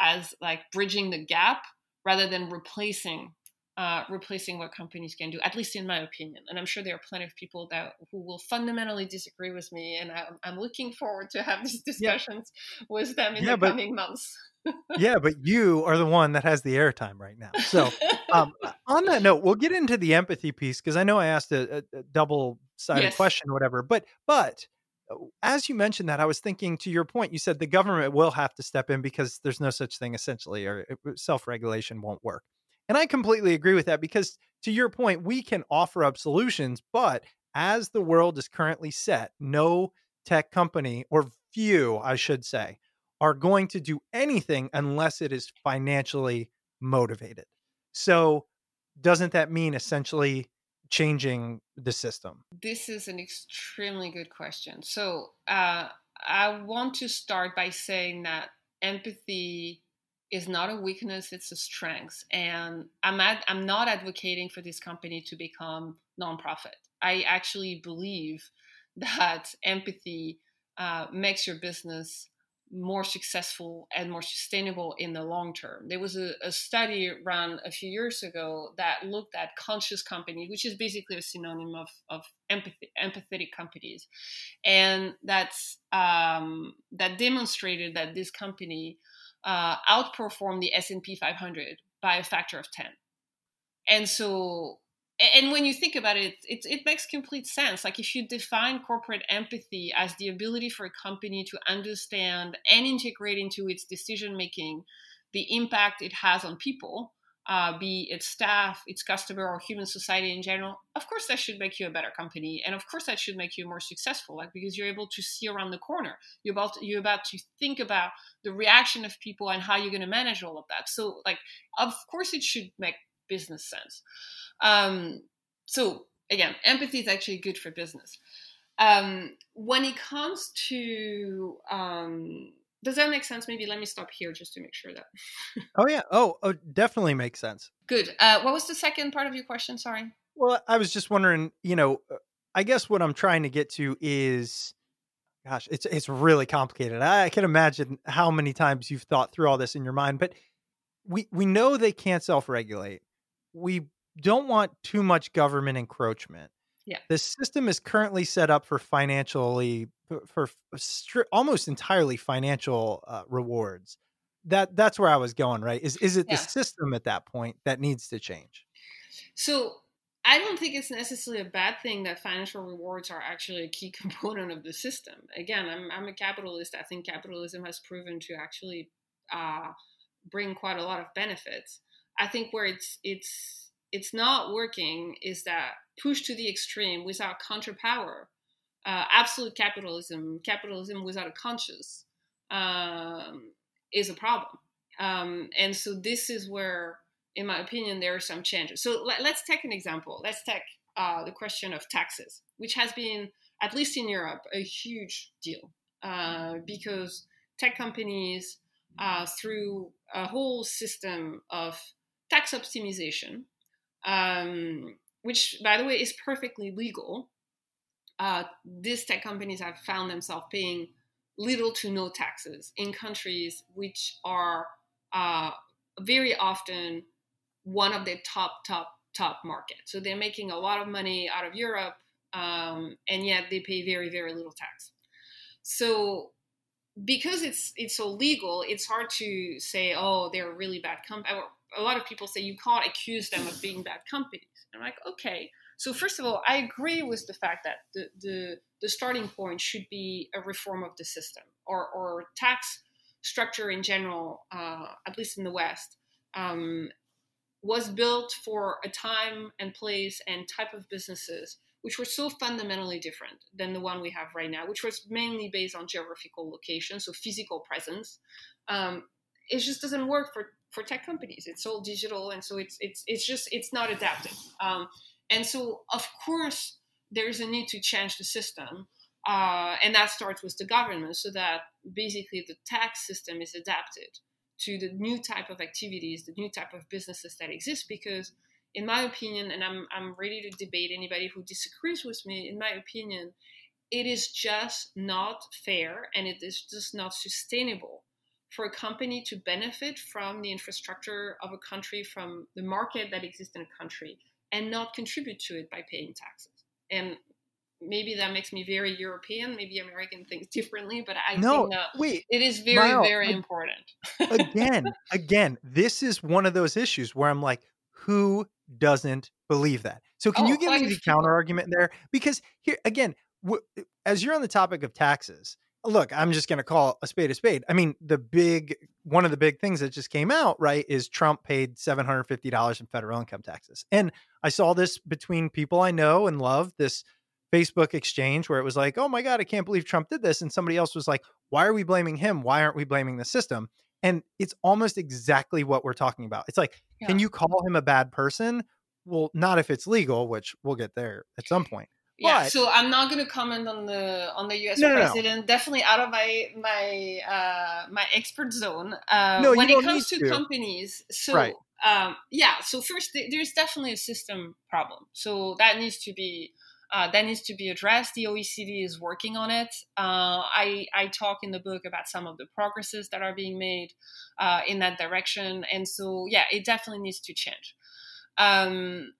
as like bridging the gap rather than replacing uh, replacing what companies can do, at least in my opinion. And I'm sure there are plenty of people that who will fundamentally disagree with me, and I'm, I'm looking forward to have these discussions yeah. with them in yeah, the but, coming months. yeah, but you are the one that has the airtime right now. So, um, on that note, we'll get into the empathy piece because I know I asked a, a double-sided yes. question, or whatever. But, but as you mentioned that, I was thinking to your point. You said the government will have to step in because there's no such thing, essentially, or uh, self-regulation won't work. And I completely agree with that because, to your point, we can offer up solutions, but as the world is currently set, no tech company, or few, I should say, are going to do anything unless it is financially motivated. So, doesn't that mean essentially changing the system? This is an extremely good question. So, uh, I want to start by saying that empathy is not a weakness it's a strength. And i'm ad- i'm not advocating for this company to become nonprofit. I actually believe that empathy uh, makes your business more successful and more sustainable in the long term. There was a, a, study run a few years ago that looked at conscious companies, which is basically a synonym of, of empathy, empathetic companies, and that's um, that demonstrated that this company uh, the S&P 500 by a factor of 10. And so and when you think about it, it, it makes complete sense. Like if you define corporate empathy as the ability for a company to understand and integrate into its decision making the impact it has on people, uh, be it staff, its customer, or human society in general, of course that should make you a better company, and of course that should make you more successful. Like because you're able to see around the corner, you're about to, you're about to think about the reaction of people and how you're going to manage all of that. So like of course it should make business sense. Um, so again, empathy is actually good for business. Um, when it comes to um, does that make sense? Maybe let me stop here just to make sure that. oh yeah. Oh, oh, definitely makes sense. Good. Uh, what was the second part of your question? Sorry. Well, I was just wondering. You know, uh, I guess what I'm trying to get to is, gosh, it's it's really complicated. I can imagine how many times you've thought through all this in your mind, but we we know they can't self-regulate. We don't want too much government encroachment. Yeah. The system is currently set up for financially for, stri- almost entirely financial uh, rewards. That that's where I was going. Right? Is is it yeah. the system at that point that needs to change? So I don't think it's necessarily a bad thing that financial rewards are actually a key component of the system. Again, I'm, I'm a capitalist. I think capitalism has proven to actually uh, bring quite a lot of benefits. I think where it's it's it's not working is that push to the extreme without counterpower, uh, absolute capitalism, capitalism without a conscience, um, is a problem. Um, and so this is where in my opinion, there are some changes. So let, us take an example. Let's take uh, the question of taxes, which has been, at least in Europe, a huge deal uh, because tech companies, uh, through a whole system of tax optimization, um, which, by the way, is perfectly legal, uh, these tech companies have found themselves paying little to no taxes in countries which are uh, very often one of their top, top, top markets. So they're making a lot of money out of Europe, um, and yet they pay very, very little tax. So because it's it's so legal, it's hard to say, oh, they're a really bad company. A lot of people say you can't accuse them of being bad companies. I'm like, okay. So first of all, I agree with the fact that the the, the starting point should be a reform of the system or or tax structure in general, uh, at least in the West, um, was built for a time and place and type of businesses which were so fundamentally different than the one we have right now, which was mainly based on geographical location, so physical presence. Um, it just doesn't work for, for tech companies. It's all digital, and so it's it's it's just it's not adapted. Um, and so, of course, there's a need to change the system, uh, and that starts with the government, so that basically the tax system is adapted to the new type of activities, the new type of businesses that exist. Because, in my opinion, and I'm, I'm ready to debate anybody who disagrees with me, in my opinion, it is just not fair and it is just not sustainable for a company to benefit from the infrastructure of a country, from the market that exists in a country, and not contribute to it by paying taxes. And maybe that makes me very European. Maybe American thinks differently, but I no, think that wait, it is very, very important. again, again, this is one of those issues where I'm like, who doesn't believe that? So can Oh, you give me the counter argument there? Because here again, w- as you're on the topic of taxes, look, I'm just going to call a spade a spade. I mean, the big one of the big things that just came out, right, is Trump paid $750 in federal income taxes. And I saw this between people I know and love, this Facebook exchange where it was like, "Oh my god, I can't believe Trump did this." And somebody else was like, "Why are we blaming him? Why aren't we blaming the system?" And it's almost exactly what we're talking about. It's like, can you call him a bad person? Well, not if it's legal, which we'll get there at some point. Yeah, But- so I'm not going to comment on the on the U.S. No, no, no. president. Definitely out of my my uh, my expert zone. Uh, No, you when it comes to to. companies, so Right. um, yeah. So first, th- there's definitely a system problem. So that needs to be uh, that needs to be addressed. The OECD is working on it. Uh, I I talk in the book about some of the progresses that are being made uh, in that direction, and so yeah, it definitely needs to change. Um,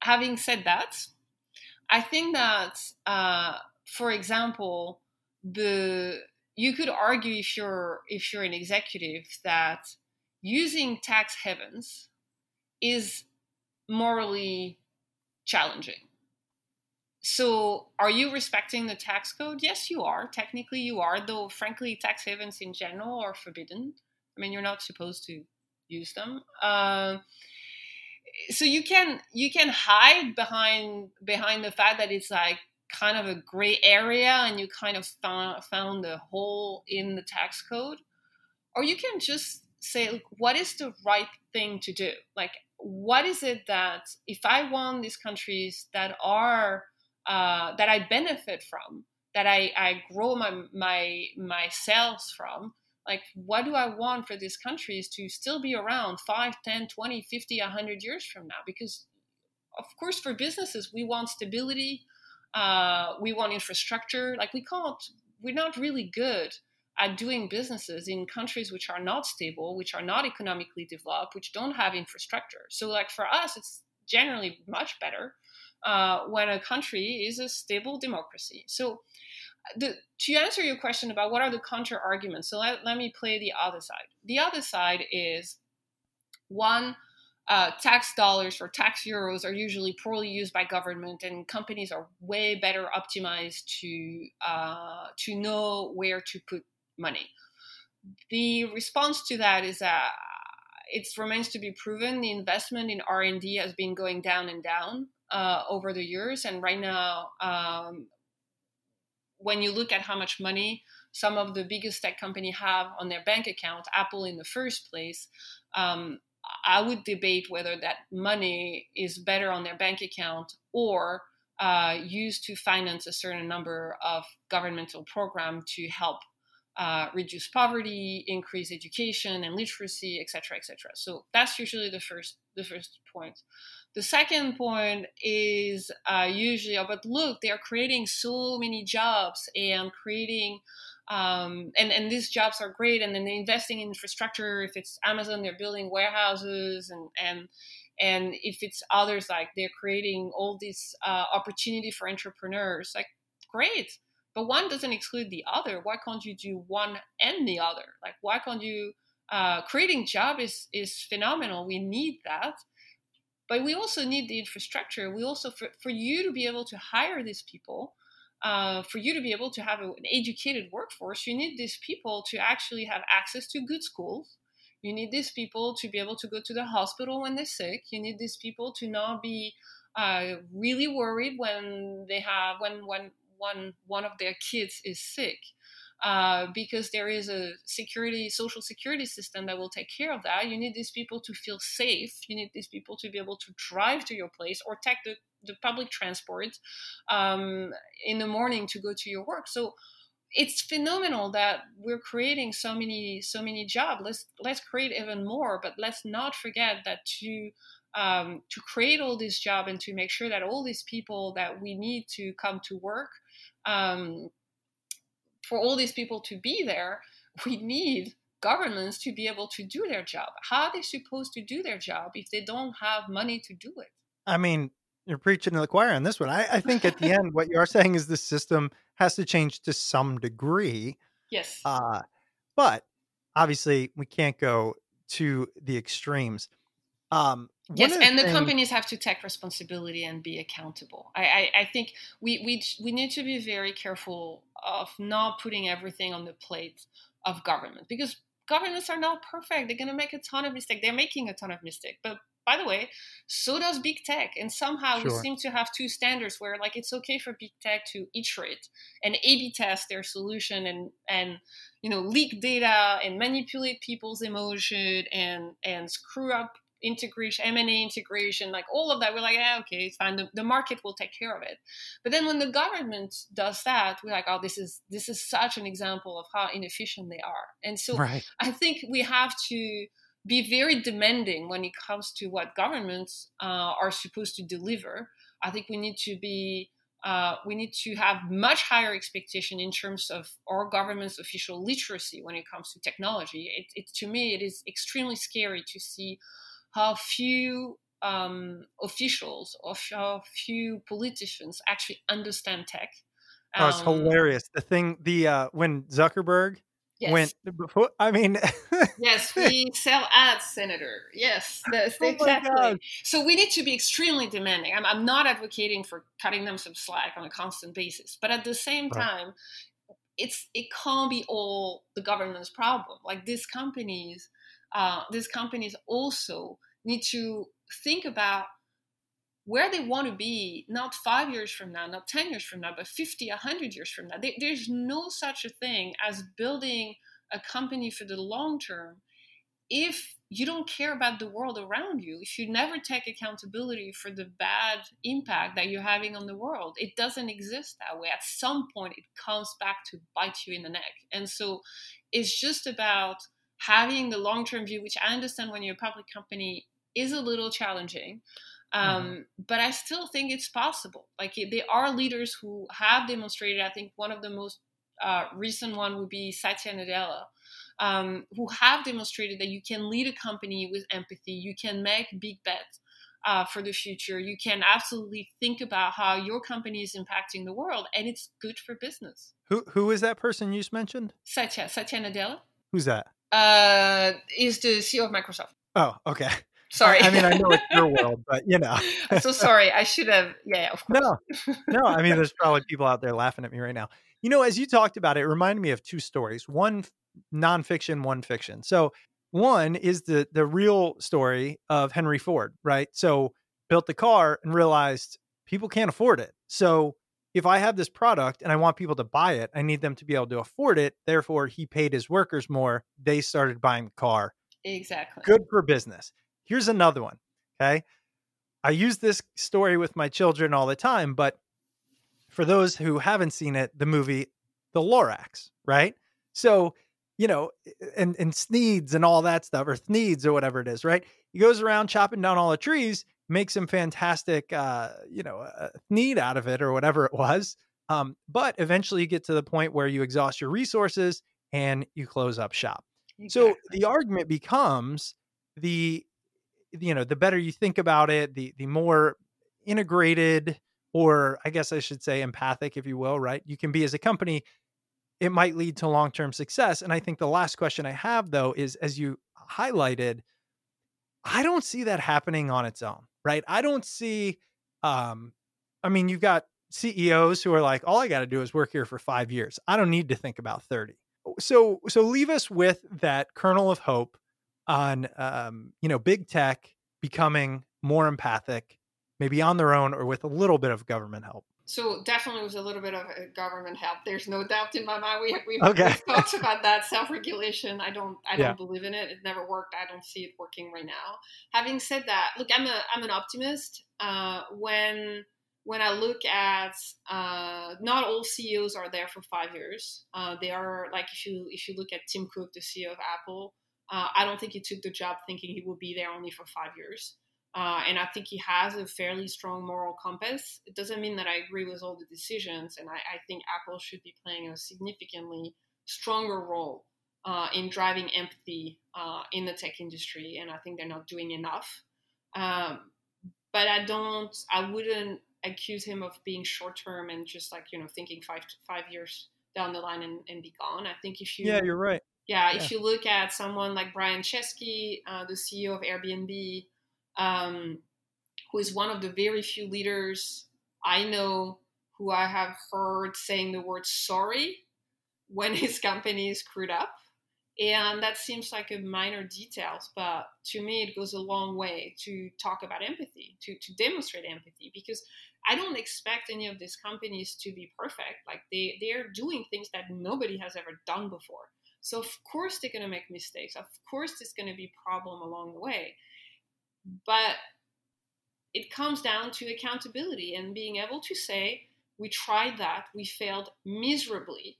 having said that. I think that, uh, for example, the you could argue if you're if you're an executive that using tax havens is morally challenging. So, are you respecting the tax code? Yes, you are. Technically, you are. Though, frankly, tax havens in general are forbidden. I mean, you're not supposed to use them. Uh, so you can you can hide behind behind the fact that it's like kind of a gray area and you kind of found, found a hole in the tax code or you can just say look, what is the right thing to do? Like what is it that if i want these countries that are uh, that i benefit from that i, I grow my my my sales from like what do i want for these countries to still be around 5 10 20 50 100 years from now? Because of course for businesses we want stability uh, we want infrastructure. Like we can't we're not really good at doing businesses in countries which are not stable which are not economically developed which don't have infrastructure. So like for us it's generally much better uh, when a country is a stable democracy. So the, to answer your question about what are the counter arguments, so let, let me play the other side. The other side is one, uh, tax dollars or tax euros are usually poorly used by government, and companies are way better optimized to uh, to know where to put money. The response to that is that it remains to be proven. The investment in R and D has been going down and down uh, over the years, and right now, um, when you look at how much money some of the biggest tech companies have on their bank account, Apple in the first place, um, I would debate whether that money is better on their bank account or uh, used to finance a certain number of governmental program to help uh, reduce poverty, increase education and literacy, etc., etc. So that's usually the first the first point. The second point is uh, usually, oh, but look, they are creating so many jobs and creating um, and and these jobs are great and then they're investing in infrastructure if it's amazon they're building warehouses and and and if it's others like they're creating all this uh, opportunity for entrepreneurs like great but one doesn't exclude the other. Why can't you do one and the other? Like why can't you uh, creating job is is phenomenal. We need that. But we also need the infrastructure. We also for, for you to be able to hire these people uh, for you to be able to have a, an educated workforce, you need these people to actually have access to good schools. You need these people to be able to go to the hospital when they're sick. You need these people to not be uh, really worried when they have when when one one of their kids is sick. Uh, because there is a security, social security system that will take care of that. You need these people to feel safe. You need these people to be able to drive to your place or take the the public transport um, in the morning to go to your work. So it's phenomenal that we're creating so many so many jobs. Let's let's create even more, but let's not forget that to um, to create all this job and to make sure that all these people that we need to come to work, um, for all these people to be there, we need governments to be able to do their job. How are they supposed to do their job if they don't have money to do it? I mean, you're preaching to the choir on this one. I, I think at the end, what you are saying is the system has to change to some degree. Yes. Uh, but obviously, we can't go to the extremes. Um, yes, and the companies have to take responsibility and be accountable. I, I, I, think we, we we need to be very careful of not putting everything on the plate of government because governments are not perfect. They're going to make a ton of mistakes. They're making a ton of mistakes, but by the way, so does big tech. And somehow sure. we seem to have two standards where like it's okay for big tech to iterate and A/B test their solution and and you know leak data and manipulate people's emotion and and screw up integration, M&A integration, like all of that. We're like, yeah, okay, it's fine. The, the market will take care of it. But then when the government does that, we're like, oh, this is this is such an example of how inefficient they are. And so right. I think we have to be very demanding when it comes to what governments uh, are supposed to deliver. I think we need to be uh, we need to have much higher expectation in terms of our government's official literacy when it comes to technology. It, it to me, it is extremely scary to see how few um, officials or how few politicians actually understand tech. Um, oh, it's um, hilarious. The thing, the uh, when Zuckerberg Yes. Went before. I mean, yes, we sell ads, Senator. Yes, that's oh exactly. So we need to be extremely demanding. I'm, I'm not advocating for cutting them some slack on a constant basis, but at the same right. time, it's it can't be all the government's problem. Like these companies, uh, these companies also need to think about where they want to be not five years from now not 10 years from now but 50 100 years from now. There's no such a thing as building a company for the long term if you don't care about the world around you if you never take accountability for the bad impact that you're having on the world. It doesn't exist that way. At some point it comes back to bite you in the neck. And so it's just about having the long-term view which i understand when you're a public company is a little challenging. Um, mm-hmm. But I still think it's possible. Like there are leaders who have demonstrated. I think one of the most uh, recent one would be Satya Nadella, um, who have demonstrated that you can lead a company with empathy. You can make big bets. Uh, for the future, you can absolutely think about how your company is impacting the world, and it's good for business. Who who is that person you just mentioned? Satya Satya Nadella. Who's that? Uh, is the CEO of Microsoft. Oh, okay. Sorry. I, mean, I know it's your world, but you know. I'm so sorry. I should have. Yeah, of course. No, no. I mean, there's probably people out there laughing at me right now. You know, as you talked about it, it reminded me of two stories. One nonfiction, one fiction. So one is the the real story of Henry Ford, right? So built the car and realized people can't afford it. So if I have this product and I want people to buy it, I need them to be able to afford it. Therefore, he paid his workers more. They started buying the car. Exactly. Good for business. Here's another one. Okay. I use this story with my children all the time, but for those who haven't seen it, the movie The Lorax, right? So, you know, eh, and and Sneeds and all that stuff, or Sneeds or whatever it is, right? He goes around chopping down all the trees, makes some fantastic, uh, you know, uh, Thneed out of it or whatever it was. Um, but eventually, you get to the point where you exhaust your resources and you close up shop. So the argument becomes the you know the better you think about it, the the more integrated or I guess I should say empathic, if you will, right? You can be as a company, it might lead to long term success. And I think the last question I have, though, is as you highlighted, I don't see that happening on its own, right? I don't see, um, I mean, you've got CEOs who are like, all I got to do is work here for five years. I don't need to think about 30. So, so leave us with that kernel of hope on, um, you know, big tech becoming more empathic, maybe on their own or with a little bit of government help. So definitely was a little bit of a government help. There's no doubt in my mind. We we Okay. we've talked about that self-regulation. I don't I don't Yeah. believe in it. It never worked. I don't see it working right now. Having said that, look, I'm a I'm an optimist. Uh, when when I look at uh, not all CEOs are there for five years. Uh, they are like if you if you look at Tim Cook, the CEO of Apple. Uh, I don't think he took the job thinking he would be there only for five years. Uh, and I think he has a fairly strong moral compass. It doesn't mean that I agree with all the decisions, and I, I think Apple should be playing a significantly stronger role uh, in driving empathy uh, in the tech industry, and I think they're not doing enough. Um, but I don't, I wouldn't accuse him of being short term and just like you know thinking five five years down the line and, and be gone. I think if you Yeah, you're right. yeah, Yeah. if you look at someone like Brian Chesky, uh, the CEO of Airbnb, um, who is one of the very few leaders I know who I have heard saying the word sorry when his company is screwed up. And that seems like a minor details, but to me, it goes a long way to talk about empathy, to, to demonstrate empathy, because I don't expect any of these companies to be perfect. Like they, they're doing things that nobody has ever done before. So of course they're going to make mistakes. Of course there's going to be problem along the way. But it comes down to accountability and being able to say we tried that, we failed miserably.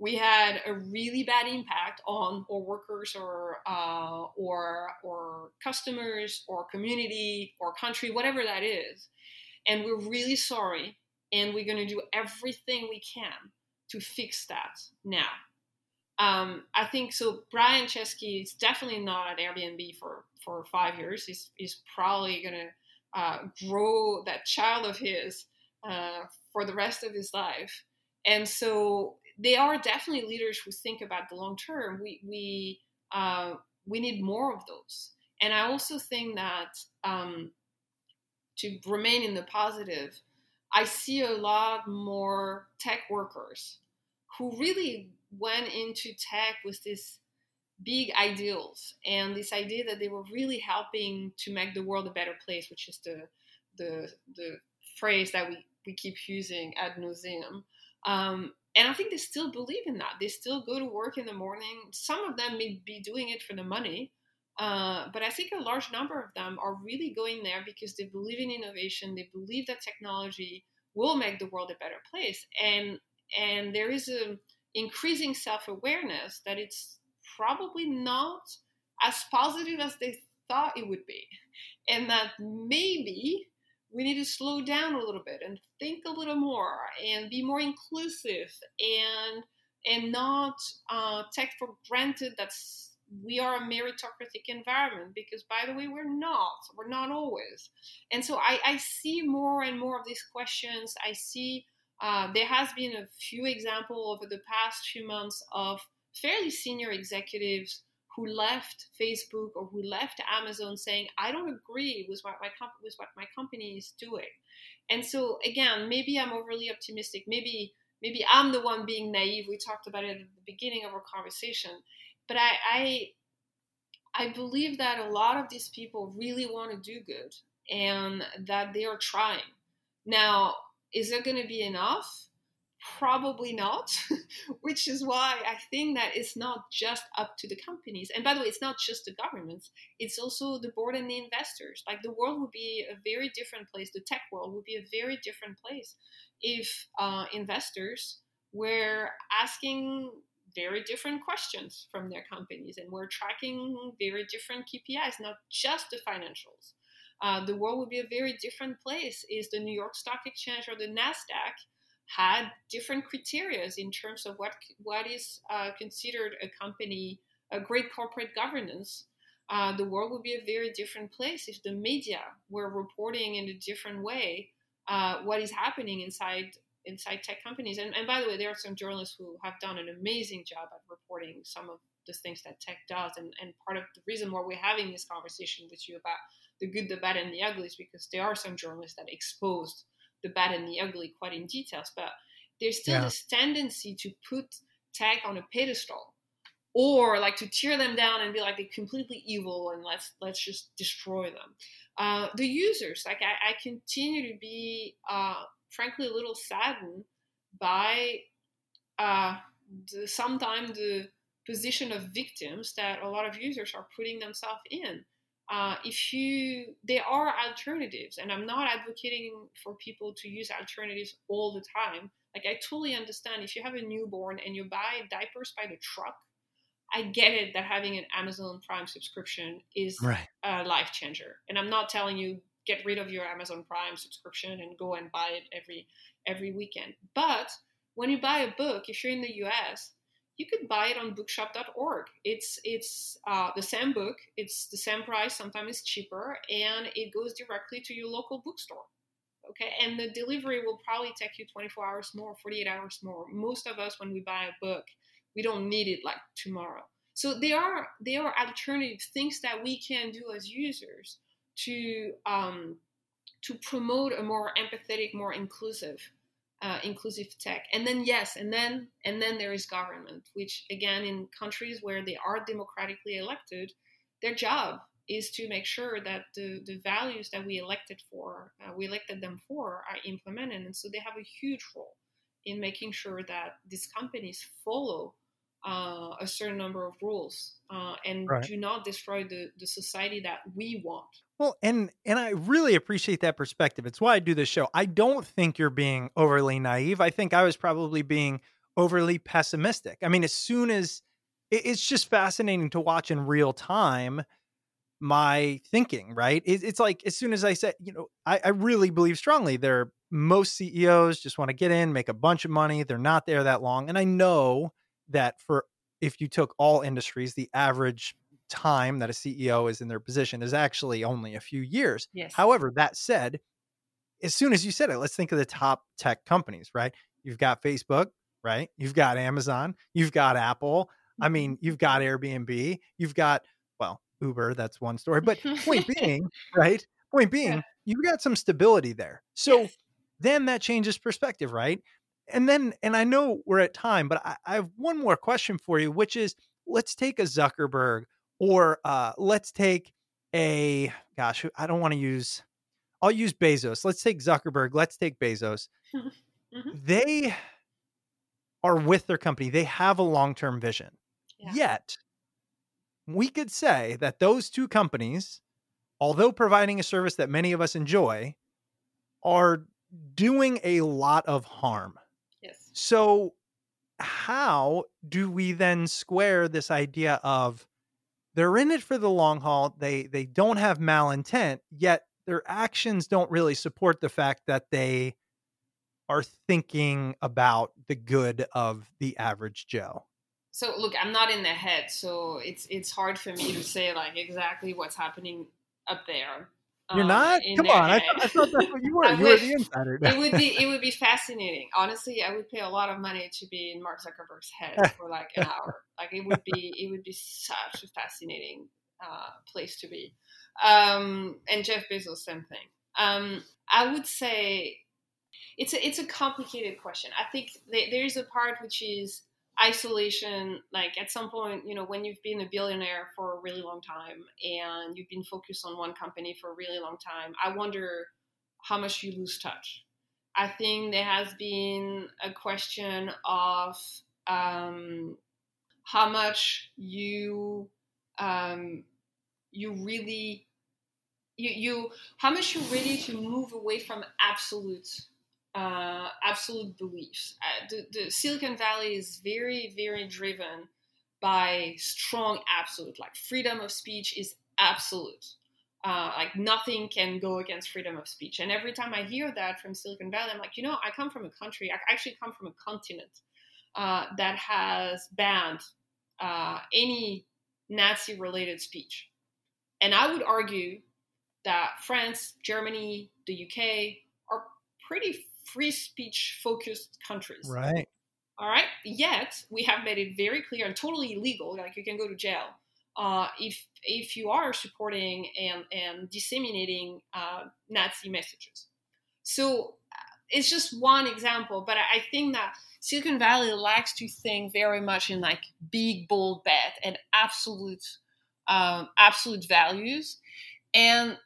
We had a really bad impact on our workers or uh, or or customers or community or country, whatever that is, and we're really sorry. And we're going to do everything we can to fix that now. Um, I think so. Brian Chesky is definitely not at Airbnb for, for five years. He's, he's probably to uh, grow that child of his uh, for the rest of his life. And so they are definitely leaders who think about the long term. We, we, uh, we need more of those. And I also think that um, to remain in the positive, I see a lot more tech workers who really went into tech with this big ideals and this idea that they were really helping to make the world a better place, which is the the the phrase that we, we keep using ad nauseum. Um, and I think they still believe in that. They still go to work in the morning. Some of them may be doing it for the money, uh, but I think a large number of them are really going there because they believe in innovation. They believe that technology will make the world a better place, and and there is a increasing self-awareness that it's probably not as positive as they thought it would be, and that maybe we need to slow down a little bit and think a little more and be more inclusive and and not uh, take for granted that we are a meritocratic environment because by the way we're not. We're not always. And so i, I see more and more of these questions. I see uh, there has been a few examples over the past few months of fairly senior executives who left Facebook or who left Amazon saying, I don't agree with what my, comp- with what my company is doing. And so again, maybe I'm overly optimistic. Maybe maybe I'm the one being naive. We talked about it at the beginning of our conversation. But I, I I believe that a lot of these people really want to do good and that they are trying. Now, is there going to be enough? Probably not, which is why I think that it's not just up to the companies. And by the way, it's not just the governments, it's also the board and the investors. Like the world would be a very different place, the tech world would be a very different place if uh, investors were asking very different questions from their companies and we're tracking very different KPIs, not just the financials. Uh, the world would be a very different place if the New York Stock Exchange or the NASDAQ had different criteria in terms of what, what is uh, considered a company, a great corporate governance. Uh, the world would be a very different place if the media were reporting in a different way uh, what is happening inside inside tech companies. And, and by the way, there are some journalists who have done an amazing job at reporting some of the things that tech does. And, and part of the reason why we're having this conversation with you about the good, the bad, and the ugly is because there are some journalists that exposed the bad and the ugly quite in details. But there's still yeah. this tendency to put tech on a pedestal or like to tear them down and be like they're completely evil and let's let's just destroy them. Uh, the users, like I, I continue to be uh, frankly a little saddened by uh, the, sometimes the position of victims that a lot of users are putting themselves in. Uh, if you, there are alternatives, and I'm not advocating for people to use alternatives all the time. Like I totally understand if you have a newborn and you buy diapers by the truck, I get it that having an Amazon Prime subscription is right. a life changer. And I'm not telling you get rid of your Amazon Prime subscription and go and buy it every every weekend. But when you buy a book, if you're in the US, you could buy it on bookshop.org. It's it's uh, the same book, it's the same price, sometimes it's cheaper, and it goes directly to your local bookstore. Okay, and the delivery will probably take you 24 hours more, 48 hours more. Most of us, when we buy a book, we don't need it like tomorrow. So there are there are alternative things that we can do as users to um, to promote a more empathetic, more inclusive, uh, inclusive tech. And then yes, and then and then there is government, which again in countries where they are democratically elected, their job is to make sure that the, the values that we elected for, uh, we elected them for, are implemented. And so they have a huge role in making sure that these companies follow uh, a certain number of rules uh, and right. do not destroy the, the society that we want. Well, and and I really appreciate that perspective. It's why I do this show. I don't think you're being overly naive. I think I was probably being overly pessimistic. I mean, as soon as it's just fascinating to watch in real time my thinking, right? It's like as soon as I said, you know, I, I really believe strongly there most CEOs just want to get in, make a bunch of money. They're not there that long. And I know that for if you took all industries, the average time that a CEO is in their position is actually only a few years. Yes. However, that said, as soon as you said it, let's think of the top tech companies, right? You've got Facebook, right? You've got Amazon, you've got Apple. I mm-hmm. mean, you've got Airbnb, you've got, well, Uber, that's one story. But point being, right? Point being, yeah. you've got some stability there. So yes. then that changes perspective, right? and then and i know we're at time but I, I, have one more question for you which is let's take a zuckerberg or uh, let's take a gosh i don't want to use i'll use bezos let's take zuckerberg let's take bezos mm-hmm. they are with their company they have a long-term vision yeah. yet we could say that those two companies although providing a service that many of us enjoy are doing a lot of harm Yes. so, how do we then square this idea of they're in it for the long haul, they they don't have malintent, yet their actions don't really support the fact that they are thinking about the good of the average Joe? So look, I'm not in their head, so it's it's hard for me to say like exactly what's happening up there. You're uh, not? Come there. on. I, thought- I thought that's what you were. I you were the insider. it would be it would be fascinating. Honestly, I would pay a lot of money to be in Mark Zuckerberg's head for like an hour. Like it would be it would be such a fascinating uh, place to be. Um, and Jeff Bezos, same thing. Um, I would say it's a it's a complicated question. I think th- there is a part which is isolation. Like at some point, you know, when you've been a billionaire for a really long time and you've been focused on one company for a really long time, I wonder how much you lose touch. I think there has been a question of um, how much you um, you really you, you how much you're ready to move away from absolute uh, absolute beliefs. Uh, the, the Silicon Valley is very very driven by strong absolute like freedom of speech is absolute uh, like nothing can go against freedom of speech. And every time I hear that from Silicon Valley, I'm like, you know, I come from a country, I actually come from a continent uh, that has banned uh, any Nazi related speech. And I would argue that France, Germany, the UK are pretty free speech focused countries. right. All right. Yet we have made it very clear and totally illegal. Like you can go to jail uh, if if you are supporting and and disseminating uh, Nazi messages. So uh, it's just one example, but I, I think that Silicon Valley likes to think very much in like big bold bet and absolute um, absolute values. And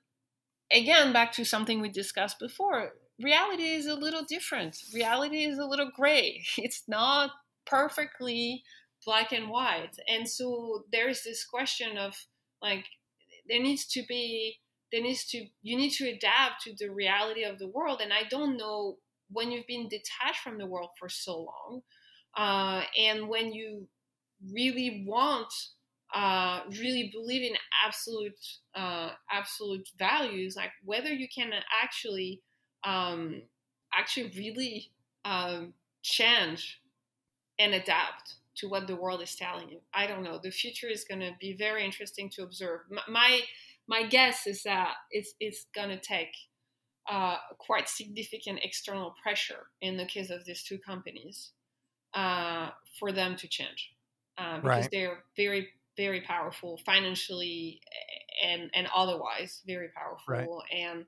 again, back to something we discussed before, reality is a little different. Reality is a little gray. It's not perfectly black and white. And so there's this question of like, there needs to be, there needs to, you need to adapt to the reality of the world. And I don't know when you've been detached from the world for so long, uh, and when you really want uh, really believe in absolute uh, absolute values, like whether you can actually um, actually really um, change and adapt to what the world is telling you. I don't know. The future is going to be very interesting to observe. M- My my guess is that it's it's going to take uh, quite significant external pressure in the case of these two companies uh, for them to change uh, because Right. they're very very powerful financially and and otherwise very powerful and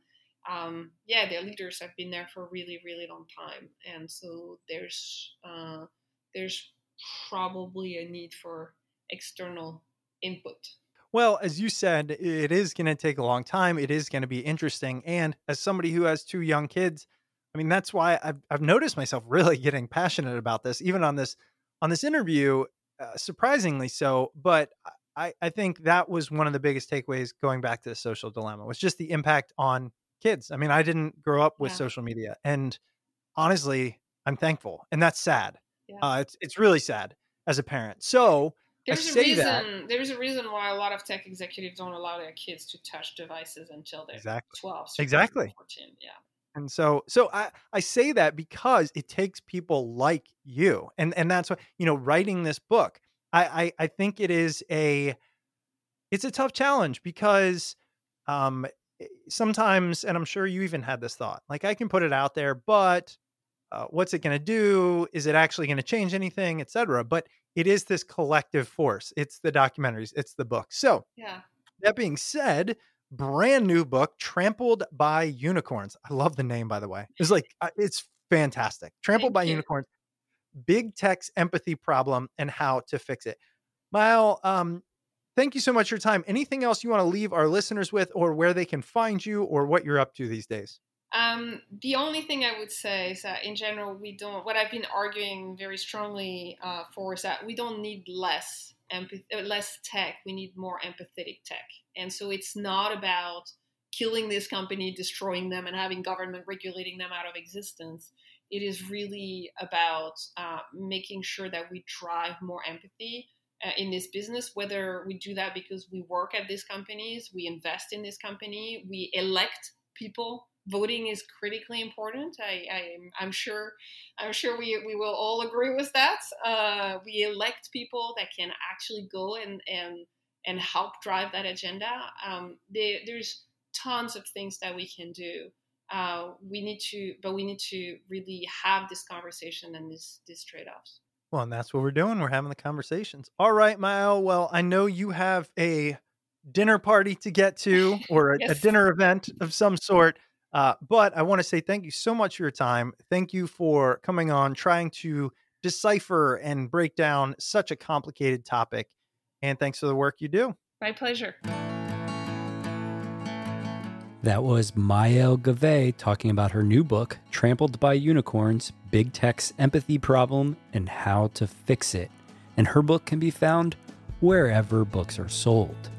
um, yeah their leaders have been there for a really really long time and so there's uh, there's probably a need for external input Well, as you said, it is going to take a long time. It is going to be interesting. And as somebody who has two young kids, I mean, that's why I've, I've noticed myself really getting passionate about this, even on this on this interview, uh, surprisingly so. But I, I think that was one of the biggest takeaways going back to the social dilemma was just the impact on kids. I mean, I didn't grow up with Yeah. social media, and honestly, I'm thankful, and that's sad. Yeah. Uh, it's it's really sad as a parent. So There's a reason. that- There's a reason why a lot of tech executives don't allow their kids to touch devices until they're Exactly. 12, 13, Exactly. 14. Yeah. And so so I I say that because it takes people like you. And and that's what you know writing this book. I I, I think it is a it's a tough challenge because um sometimes and I'm sure you even had this thought. Like I can put it out there but uh, what's it going to do? Is it actually going to change anything, etc. But it is this collective force. It's the documentaries, it's the book. So, Yeah. that being said, brand new book, Trampled by Unicorns. I love the name, by the way. It's like, uh, it's fantastic. Trampled Thank by you. Unicorns, big tech's empathy problem and how to fix it. Maëlle, um, thank you so much for your time. Anything else you want to leave our listeners with, or where they can find you, or what you're up to these days? Um, the only thing I would say is that in general, we don't, what I've been arguing very strongly uh, for is that we don't need less empathy, uh, less tech. We need more empathetic tech. And so it's not about killing this company, destroying them, and having government regulating them out of existence. It is really about uh, making sure that we drive more empathy uh, in this business, whether we do that because we work at these companies, we invest in this company, we elect people voting is critically important. I, I'm sure I'm sure we, we will all agree with that. Uh, we elect people that can actually go and and and help drive that agenda. Um, there, there's tons of things that we can do. Uh, we need to, but we need to really have this conversation and this these trade offs. Well, and that's what we're doing. We're having the conversations. All right, Maëlle. Well, I know you have a dinner party to get to or a, Yes. a dinner event of some sort. Uh, but I want to say thank you so much for your time. Thank you for coming on, trying to decipher and break down such a complicated topic. And thanks for the work you do. My pleasure. That was Maëlle Gavet talking about her new book, Trampled by Unicorns Big Tech's Empathy Problem and How to Fix It. And her book can be found wherever books are sold.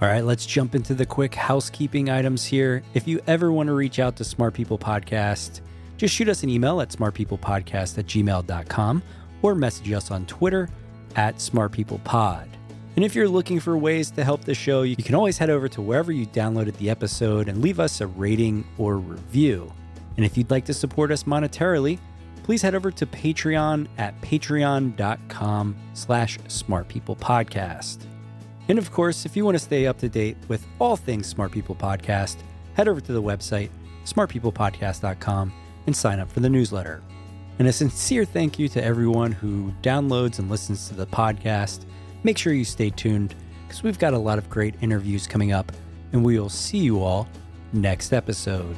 All right, let's jump into the quick housekeeping items here. If you ever want to reach out to Smart People Podcast, just shoot us an email at smartpeoplepodcast at gmail.com or message us on Twitter at smartpeoplepod. And if you're looking for ways to help the show, you can always head over to wherever you downloaded the episode and leave us a rating or review. And if you'd like to support us monetarily, please head over to Patreon at patreon.com slash smartpeoplepodcast. And of course, if you want to stay up to date with all things Smart People Podcast, head over to the website, smartpeoplepodcast.com, and sign up for the newsletter. And a sincere thank you to everyone who downloads and listens to the podcast. Make sure you stay tuned because we've got a lot of great interviews coming up, and we will see you all next episode.